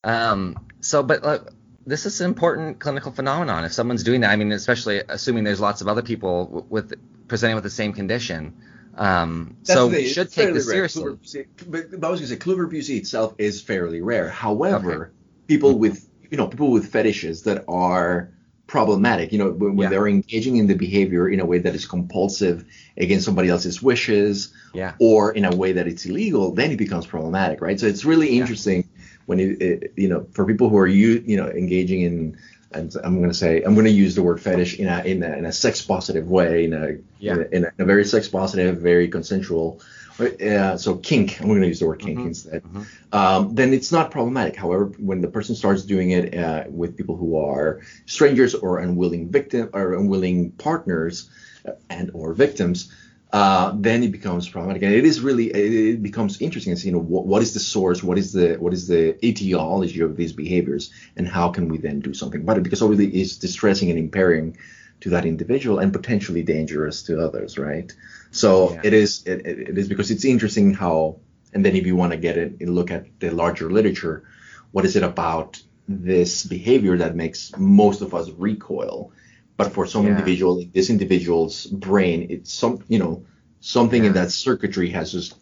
Um. So, but look, this is an important clinical phenomenon. If someone's doing that, I mean, especially assuming there's lots of other people w- with presenting with the same condition. Um. That's so the we should take this rare. seriously. Kluver- But, but I was gonna say Kluver Bucy itself is fairly rare. However, people with you know people with fetishes that are problematic, you know, when, when Yeah. they're engaging in the behavior in a way that is compulsive against somebody else's wishes, Yeah. or in a way that it's illegal, then it becomes problematic, right? So it's really Yeah. interesting when it, it you know for people who are you you know engaging in and I'm going to say I'm going to use the word fetish in a in a, in a sex positive way in a Yeah. in, a, in a very sex positive very consensual uh, so kink I'm going to use the word kink Mhm. instead Mhm. um, then it's not problematic however when the person starts doing it uh, with people who are strangers or unwilling victim or unwilling partners uh, and or victims uh, then it becomes problematic, and it is really it, it becomes interesting to see, you know, what, what is the source, what is the what is the etiology of these behaviors, and how can we then do something about it? Because obviously it's distressing and impairing to that individual and potentially dangerous to others, right? So Yeah. it is it, it is because it's interesting how, and then if you want to get it, and look at the larger literature, what is it about this behavior that makes most of us recoil? But for some Yeah. individual, this individual's brain, it's some, you know, something in that circuitry has just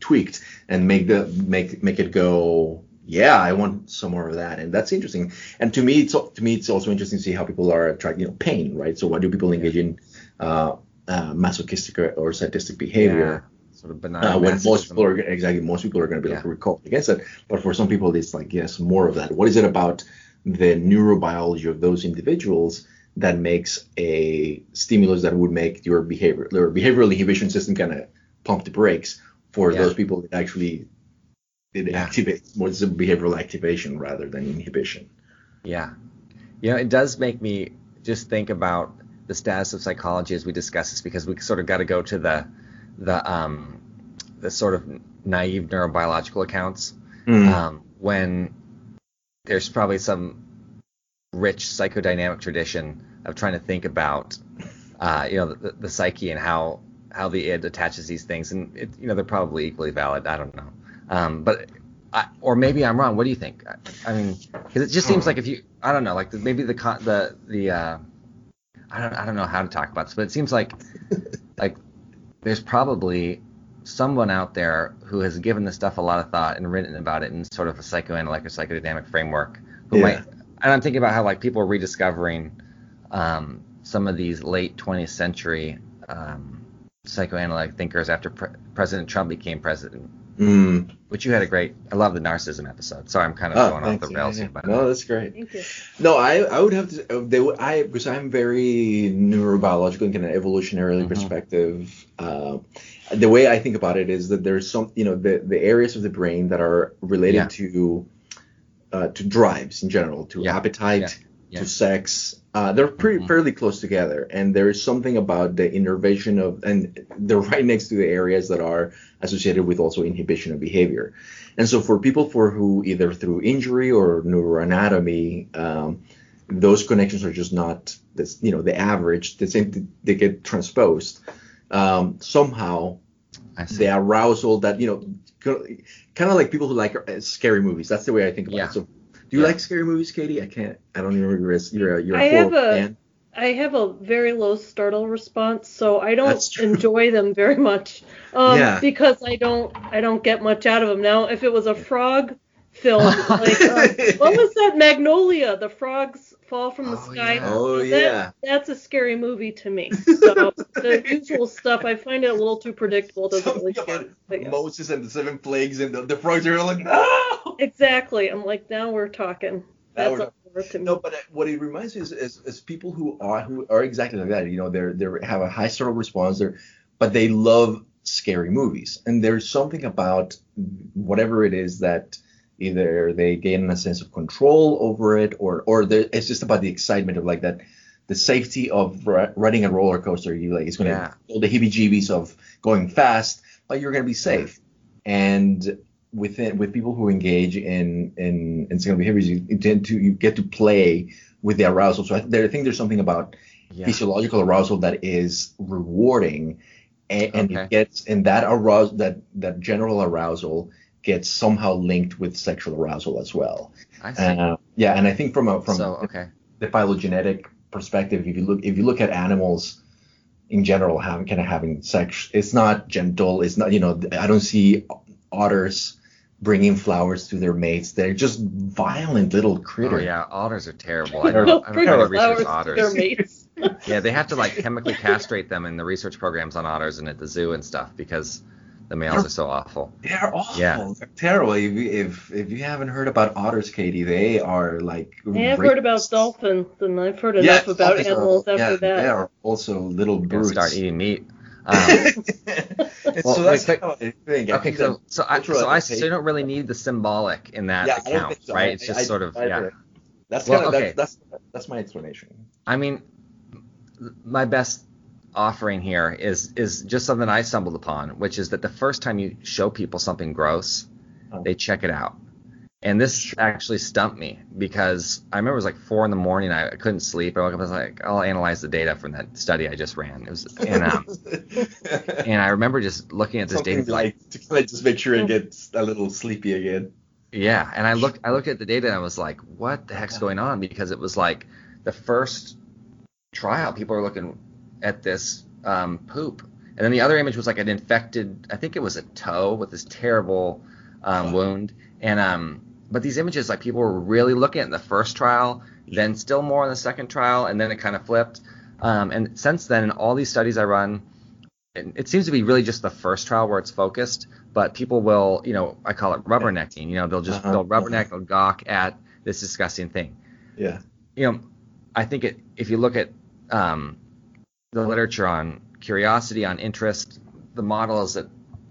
tweaked and make the make make it go. Yeah, I want some more of that, and that's interesting. And to me, it's to me, it's also interesting to see how people are attracted, you know, pain, right? So why do people engage in uh, uh, masochistic or, or sadistic behavior? Yeah. Sort of benign. uh, when most people are exactly most people are going to be Yeah. like recall against it but for some people it's like yes more of that what is it about the neurobiology of those individuals that makes a stimulus that would make your behavior your behavioral inhibition system kind of pump the brakes for Yeah. those people that actually it Yeah. activates more it's a behavioral activation rather than inhibition Yeah. You know, it does make me just think about the status of psychology as we discuss this because we sort of got to go to the the um the sort of naive neurobiological accounts Mm. um, when there's probably some rich psychodynamic tradition of trying to think about uh, you know the, the psyche and how how the id attaches these things. And it, you know they're probably equally valid I don't know. Um, but I, or maybe I'm wrong. What do you think? I, I mean because it just seems like if you I don't know like the, maybe the the the uh, I don't I don't know how to talk about this but it seems like like there's probably someone out there who has given this stuff a lot of thought and written about it in sort of a psychoanalytic or psychodynamic framework who Yeah. might and I'm thinking about how like people are rediscovering um, some of these late 20th century um, psychoanalytic thinkers after pre- President Trump became president. Mm. Which you had a great. I love the narcissism episode. Sorry, I'm kind of Oh, going off the rails yeah. here, but no that's great Thank you. No, I, I would have to. uh, They, would- I because I'm very neurobiological and kind of evolutionarily Mhm. perspective. Uh, the way I think about it is that there's some, you know, the the areas of the brain that are related Yeah. to uh, to drives in general, to Yeah. appetite, Yeah. To sex. Uh, they're pretty Mhm. fairly close together, and there is something about the innervation of, and they're right next to the areas that are associated with also inhibition of behavior. And so for people for who either through injury or neuroanatomy, um, those connections are just not this, you know, the average. The same, they get transposed. Um, somehow I see. the arousal that you know, kind of like people who like uh, scary movies. That's the way I think about Yeah. it. So, do you Yeah. like scary movies, Katie? I can't. I don't even remember. You're a you're a I have horror a- fan. I have a very low startle response, so I don't enjoy them very much. Um, Yeah. because I don't I don't get much out of them. Now, if it was a frog film, like uh, what was that Magnolia? The frogs fall from the Oh, sky. yeah. Oh That- yeah. That's a scary movie to me. So the usual stuff, I find it a little too predictable. It doesn't really Something scare me. Moses and the seven plagues and the, the frogs are like no. Exactly. I'm like, now we're talking. Now That's we're a horror to me. No, but uh, what it reminds me is, is, is people who are who are exactly like that. You know, they're they have a high startle response, they're, but they love scary movies, and there's something about whatever it is that either they gain a sense of control over it, or or it's just about the excitement of like that the safety of ri- riding a roller coaster. You like it's going to Yeah. feel the heebie-jeebies of going fast, but you're going to be safe. And within with people who engage in in in single behaviors, you, you tend to you get to play with the arousal. So I, there, I think there's something about Yeah. physiological arousal that is rewarding, and, and Okay. it gets and that arousal that that general arousal gets somehow linked with sexual arousal as well. I see. Uh, yeah, and I think from a from so okay. the phylogenetic perspective, if you look if you look at animals in general, having kind of having sex, it's not gentle. It's not you know I don't see otters bringing flowers to their mates. They're just violent little critters. Oh critters. yeah, otters are terrible. I They're- know. They'll I bring know flowers research to their otters. mates. Yeah, they have to like chemically castrate them in the research programs on otters and at the zoo and stuff because the males are so awful. They're awful. Yeah. They're terrible. If, you- if if you haven't heard about otters, Katie, they are like. Yeah, I've heard about dolphins, and I've heard Yeah, enough about dolphins are- animals after yeah, that. They are also little They're gonna brutes. start eating meat. Um, Well, so that's wait, how I okay, so so I so I so you don't really need the symbolic in that Yeah, account, so. right? It's just I- sort of I- yeah. That's Well, kind of okay. that's, that's that's my explanation. I mean, my best offering here is is just something I stumbled upon, which is that the first time you show people something gross, Oh. they check it out. And this actually stumped me because I remember it was like four in the morning. I couldn't sleep. I woke up. I was like, I'll analyze the data from that study I just ran. It was, and um, and I remember just looking at this Something data, like, like to kind of just make sure it gets a little sleepy again. Yeah, and I looked I looked at the data and I was like, what the heck's going on? Because it was like the first trial, people are looking at this um, poop, and then the other image was like an infected, I think it was a toe with this terrible um, wound, and um, but these images like people were really looking at in the first trial, then still more in the second trial, and then it kind of flipped, um, and since then in all these studies I run, it, it seems to be really just the first trial where it's focused, but people will, you know, I call it rubbernecking. You know, they'll just Uh-huh, they'll rubberneck, they'll gawk at this disgusting thing. Yeah. You know, I think it if you look at um, the literature on curiosity, on interest, the model is that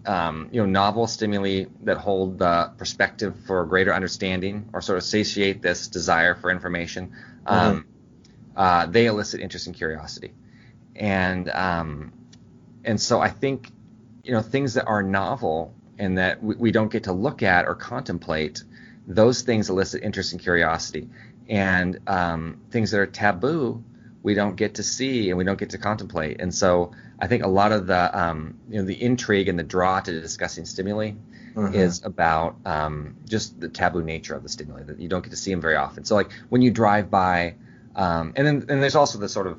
um, you know novel stimuli that hold the perspective for greater understanding or sort of satiate this desire for information, um, uh, they elicit interest and curiosity, and um, and so I think you know things that are novel and that we, we don't get to look at or contemplate, those things elicit interest and curiosity, and um, things that are taboo we don't get to see and we don't get to contemplate. And so I think a lot of the um, you know the intrigue and the draw to discussing stimuli Uh-huh. is about um, just the taboo nature of the stimuli that you don't get to see them very often. So like when you drive by, um, and then and there's also the sort of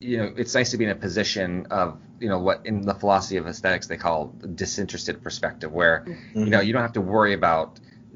you know it's nice to be in a position of you know what in the philosophy of aesthetics they call disinterested perspective where you know you don't have to worry about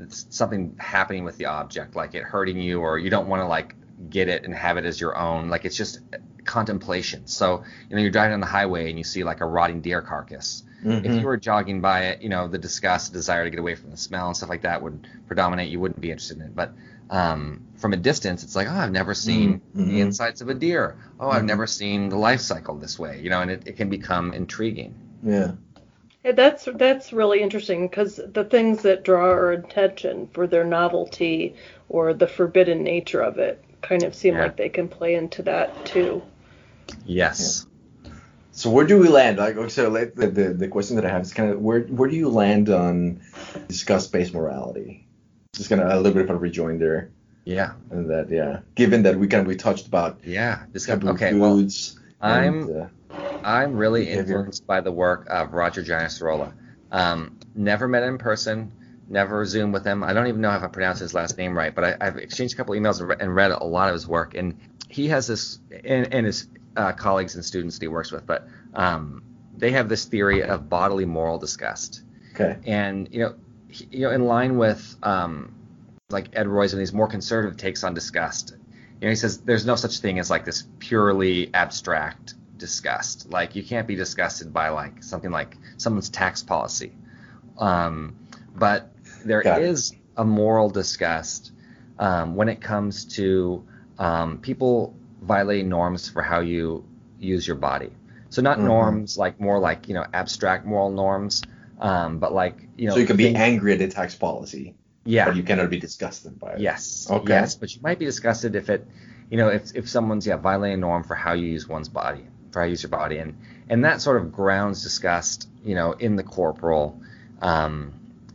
something happening with the object like it hurting you or you don't want to like get it and have it as your own like it's just contemplation so you know you're driving on the highway and you see like a rotting deer carcass Mm-hmm. if you were jogging by it, you know, the disgust, desire to get away from the smell and stuff like that would predominate. You wouldn't be interested in it. But um, from a distance, it's like, oh, I've never seen Mhm. the insides of a deer. Oh, I've Mhm. never seen the life cycle this way. You know, and it, it can become intriguing. Yeah. Yeah, that's that's really interesting because the things that draw our attention for their novelty or the forbidden nature of it kind of seem Yeah. like they can play into that too. Yes. So where do we land? Like, okay, so like, the, the the question that I have is kind of where where do you land on disgust-based morality? Just kind of a little bit of a rejoinder, Yeah. and that yeah. Given that we kind of we touched about Yeah. This taboo okay. Well. I'm and, uh, I'm really influenced by the work of Roger Giner-Sorolla. Um, never met him in person, never Zoomed with him. I don't even know if I pronounced his last name right, but I, I've exchanged a couple emails and re- and read a lot of his work. And he has this, and, and his uh, colleagues and students that he works with, but um, they have this theory of bodily moral disgust. okay. And you know, he, you know, in line with um, like Ed Roy's and these more conservative takes on disgust. You know, he says there's no such thing as like this purely abstract disgust. Like you can't be disgusted by like something like someone's tax policy. Um, but there Got it. is a moral disgust um, when it comes to um, people violating norms for how you use your body. So not Mhm. norms like more like you know abstract moral norms, um, but like you know. so you can be things- angry at a tax policy, Yeah. but you cannot be disgusted by it. Yes. Okay. Yes, but you might be disgusted if it you know, if if someone's yeah violating a norm for how you use one's body, for how you use your body, and and that sort of grounds disgust, you know, in the corporal, um,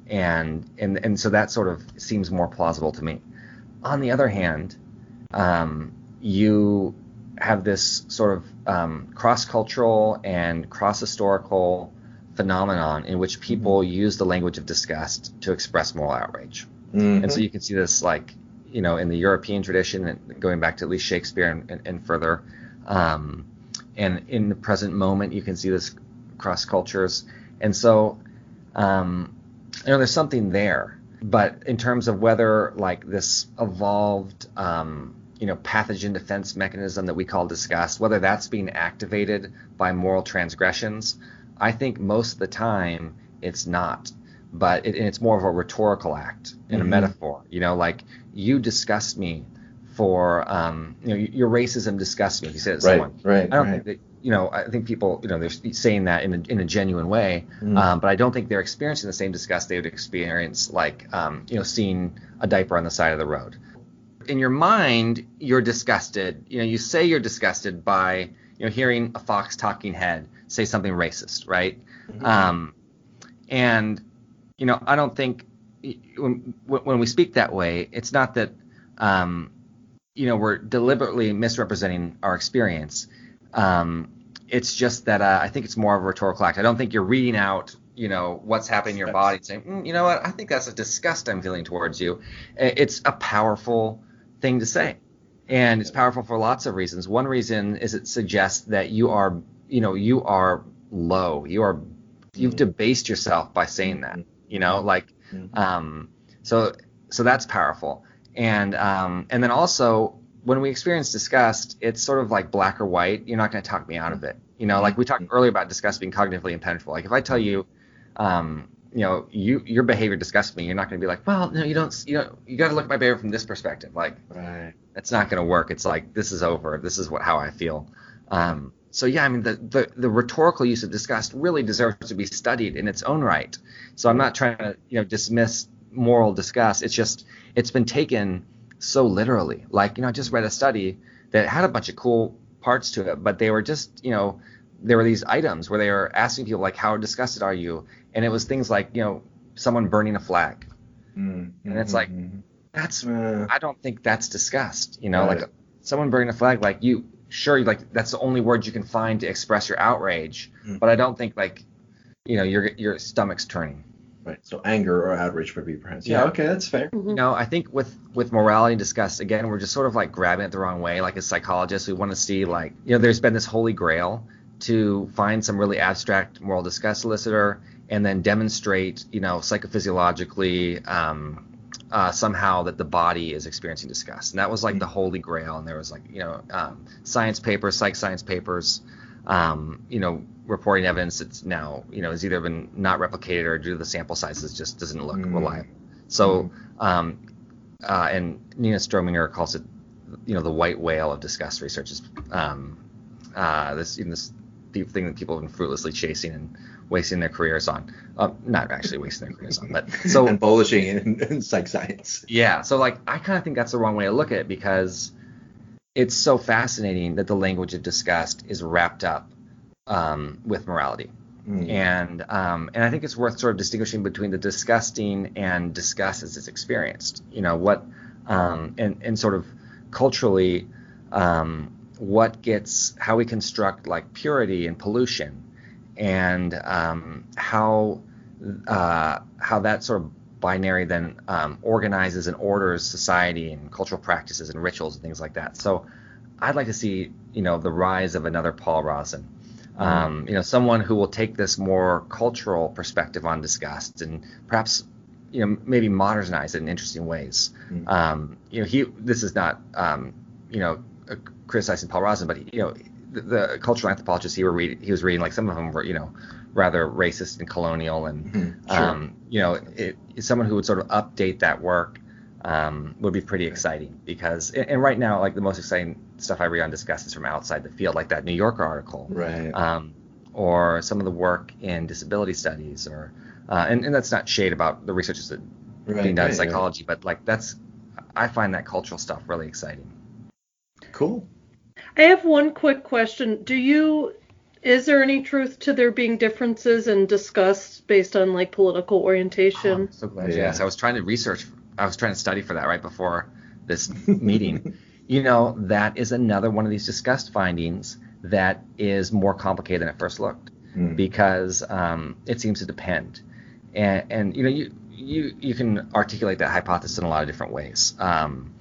and and and so that sort of seems more plausible to me. On the other hand, um, you have this sort of um, cross-cultural and cross-historical phenomenon in which people mm-hmm. use the language of disgust to express moral outrage. Mm-hmm. And so you can see this like you know in the European tradition and going back to at least Shakespeare and, and, and further. Um, and in the present moment, you can see this cross cultures. And so, um, you know, there's something there. But in terms of whether like this evolved, um, you know, pathogen defense mechanism that we call disgust, whether that's being activated by moral transgressions, I think most of the time it's not. But it, it's more of a rhetorical act and mm-hmm. a metaphor. You know, like you disgust me for um, you know your racism disgusts me. If you say to right, someone, right, I don't right. think that you know. I think people you know they're saying that in a, in a genuine way, mm. um, but I don't think they're experiencing the same disgust they would experience like um, you know seeing a diaper on the side of the road. In your mind, you're disgusted. You know, you say you're disgusted by you know hearing a Fox talking head say something racist, right? Mm-hmm. Um, and you know, I don't think when, when we speak that way, it's not that um, you know we're deliberately misrepresenting our experience. Um, it's just that uh, I think it's more of a rhetorical act. I don't think you're reading out you know what's happening in your body and saying mm, you know what I think that's a disgust I'm feeling towards you. It's a powerful thing to say, and it's powerful for lots of reasons. One reason is it suggests that you are you know you are low. You are you've mm-hmm. debased yourself by saying that. You know like mm-hmm. um so so that's powerful and um, and then also when we experience disgust, it's sort of like black or white. You're not going to talk me out of it. You know, like we talked earlier about disgust being cognitively impenetrable. Like if I tell you, um, you know, you your behavior disgusts me, you're not going to be like, well, no, you don't. You know, you got to look at my behavior from this perspective. Like, right. that's not going to work. It's like this is over. This is what how I feel. Um, so yeah, I mean, the, the the rhetorical use of disgust really deserves to be studied in its own right. So I'm not trying to you know dismiss moral disgust. It's just it's been taken so literally. Like, you know, I just read a study that had a bunch of cool parts to it, but they were just, you know, there were these items where they were asking people like, how disgusted are you? And it was things like, you know, someone burning a flag. Mm-hmm. And it's like, mm-hmm. that's, uh, I don't think that's disgust. You know, right. like someone burning a flag, like you, sure, like that's the only word you can find to express your outrage. Mm-hmm. But I don't think like, you know, your your stomach's turning. Right. So anger or outrage would be perhaps. Yeah. Okay, that's fair. Mm-hmm. You know, I think with with morality and disgust, again, we're just sort of like grabbing it the wrong way. Like as psychologists, we want to see like you know, there's been this holy grail to find some really abstract moral disgust elicitor and then demonstrate, you know, psychophysiologically um, uh, somehow that the body is experiencing disgust. And that was like mm-hmm. the holy grail. And there was like, you know, um, science papers, psych science papers, um, you know, reporting evidence that's now, you know, has either been not replicated or due to the sample sizes just doesn't look mm. reliable. So, mm. um, uh, and Nina Strohminger calls it, you know, the white whale of disgust research is um, uh, this, you know, this thing that people have been fruitlessly chasing and wasting their careers on. Uh, not actually wasting their careers on, but so and polishing in, in psych science. Yeah, so like I kind of think that's the wrong way to look at it because it's so fascinating that the language of disgust is wrapped up um, with morality. Mm. And um, and I think it's worth sort of distinguishing between the disgusting and disgust as it's experienced. You know what, um, and and sort of culturally, um, what gets how we construct like purity and pollution, and um, how uh, how that sort of binary then um, organizes and orders society and cultural practices and rituals and things like that. So I'd like to see you know the rise of another Paul Rozin um, you know, someone who will take this more cultural perspective on disgust and perhaps, you know, maybe modernize it in interesting ways. Mm-hmm. Um, you know, he this is not, um, you know, criticizing Paul Rozin, but you know, the, the, cultural anthropologists he were reading, he was reading, like some of them were, you know, rather racist and colonial, and mm-hmm. sure. um, you know, it, someone who would sort of update that work um, would be pretty exciting because and right now like the most exciting stuff I read on disgust is from outside the field like that New Yorker article right um, or some of the work in disability studies or uh, and, and that's not shade about the research that right, being done right, in psychology right. but like that's I find that cultural stuff really exciting Cool. I have one quick question. Do you is there any truth to there being differences in disgust based on like political Oh, orientation? I'm so glad you Yeah. asked. I was trying to research. I was trying to study for that right before this meeting. You know, that is another one of these disgust findings that is more complicated than it first looked Mm. because um, it seems to depend. And, and you know, you, you you can articulate that hypothesis in a lot of different ways. Um,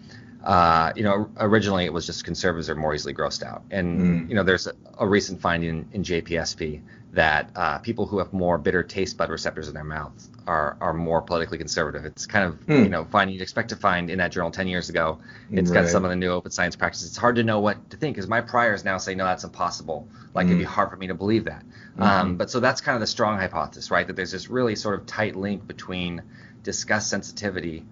uh, you know, originally it was just conservatives are more easily grossed out, and Mm. you know, there's a, a recent finding in JPSP that uh, people who have more bitter taste bud receptors in their mouth are are more politically conservative. It's kind of Hmm. you know finding you'd expect to find in that journal 10 years ago. It's got some of the new open science practices. It's hard to know what to think because my priors now say no, that's impossible. Like it'd be Mm. hard for me to believe that. Mhm. Um, but so that's kind of the strong hypothesis, right? That there's this really sort of tight link between disgust sensitivity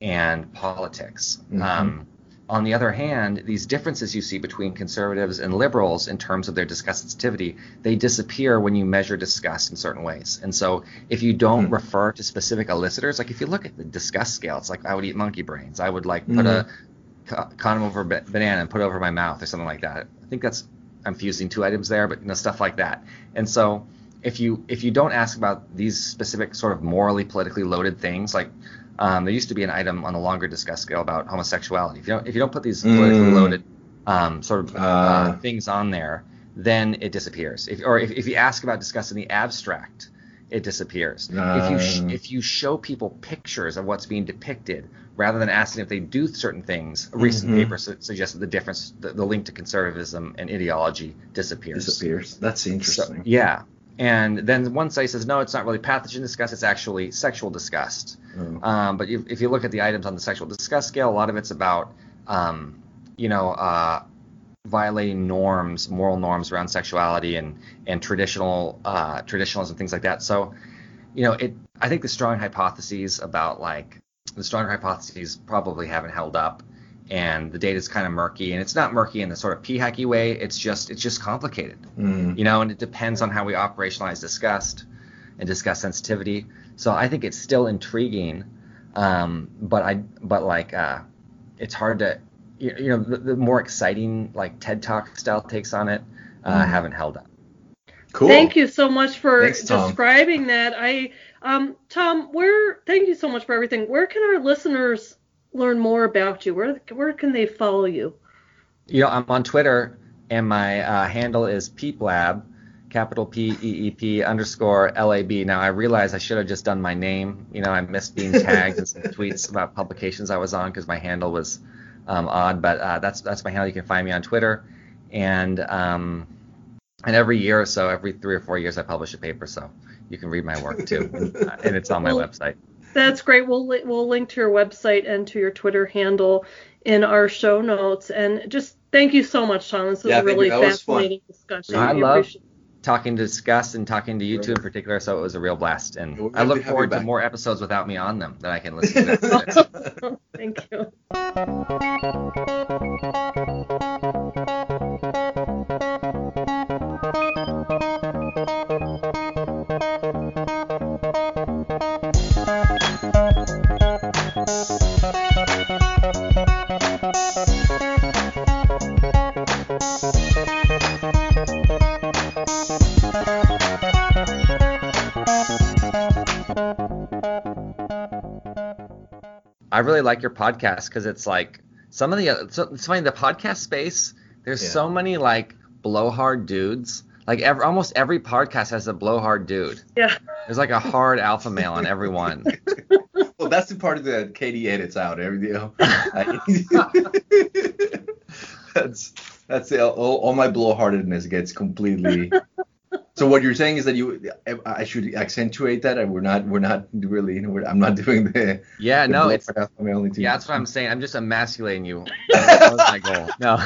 and politics. Mhm. Um, on the other hand, these differences you see between conservatives and liberals in terms of their disgust sensitivity, they disappear when you measure disgust in certain ways. And so if you don't Hmm. refer to specific elicitors, like if you look at the disgust scale, it's like I would eat monkey brains. I would like put a co- condom over a banana and put it over my mouth or something like that. I think that's I'm fusing two items there, but you know stuff like that. And so if you if you don't ask about these specific sort of morally politically loaded things, like um, there used to be an item on the longer disgust scale about homosexuality. If you don't if you don't put these politically Mm. loaded um, sort of uh, Ah. things on there, then it disappears. If, or if, if you ask about discuss in the abstract, it disappears. if you sh- Ah. if you show people pictures of what's being depicted rather than asking if they do certain things, a recent Mhm. paper su- suggests that the difference, the, the link to conservatism and ideology disappears. Disappears. That's So- interesting. yeah. And then one study says, no, it's not really pathogen disgust, it's actually sexual disgust. Oh. Um, but if, if you look at the items on the sexual disgust scale, a lot of it's about, um, you know, uh, violating norms, moral norms around sexuality and and traditional uh, traditionalism, things like that. So, you know, it. I think the strong hypotheses about like the stronger hypotheses probably haven't held up, and the data is kind of murky. And it's not murky in the sort of p hacky way. It's just it's just complicated Mm. you know, and it depends on how we operationalize disgust and disgust sensitivity. So I think it's still intriguing, um, but I but like uh, it's hard to you, you know the, the more exciting like TED Talk style takes on it uh, Mhm. haven't held up. Cool. Thank you so much for Thanks, describing that. I um Tom, where thank you so much for everything. Where can our listeners learn more about you? Where where can they follow you? You know, I'm on Twitter and my uh, handle is PeepLab, capital P E E P underscore L A B. Now I realize I should have just done my name. You know, I missed being tagged in some tweets about publications I was on because my handle was um, odd. But uh, that's that's my handle. You can find me on Twitter, and um, and every year or so, every three or four years, I publish a paper, so you can read my work too, and, uh, and it's on my Well, website. That's great. We'll li- we'll link to your website and to your Twitter handle in our show notes. And just thank you so much, Tom. This was Yeah, a really That fun. fascinating discussion. I We love appreciate- talking to discuss and talking to you two in particular, so it was a real blast. And We're I look to forward to more episodes without me on them that I can listen to. Thank you. really like your podcast because it's like some of the uh, so, it's funny the podcast space. There's Yeah. so many like blowhard dudes. Like every, almost every podcast has a blowhard dude. Yeah. There's like a hard alpha male on everyone. well, that's the part of that Katie edits out. Every you know. that's that's the, all, all my blowhardedness gets completely. So what you're saying is that you I should accentuate that, and we're not we're not really we're, I'm not doing the. Yeah, the no, it's yeah, that's what I'm saying. I'm just emasculating you. That was my goal. No.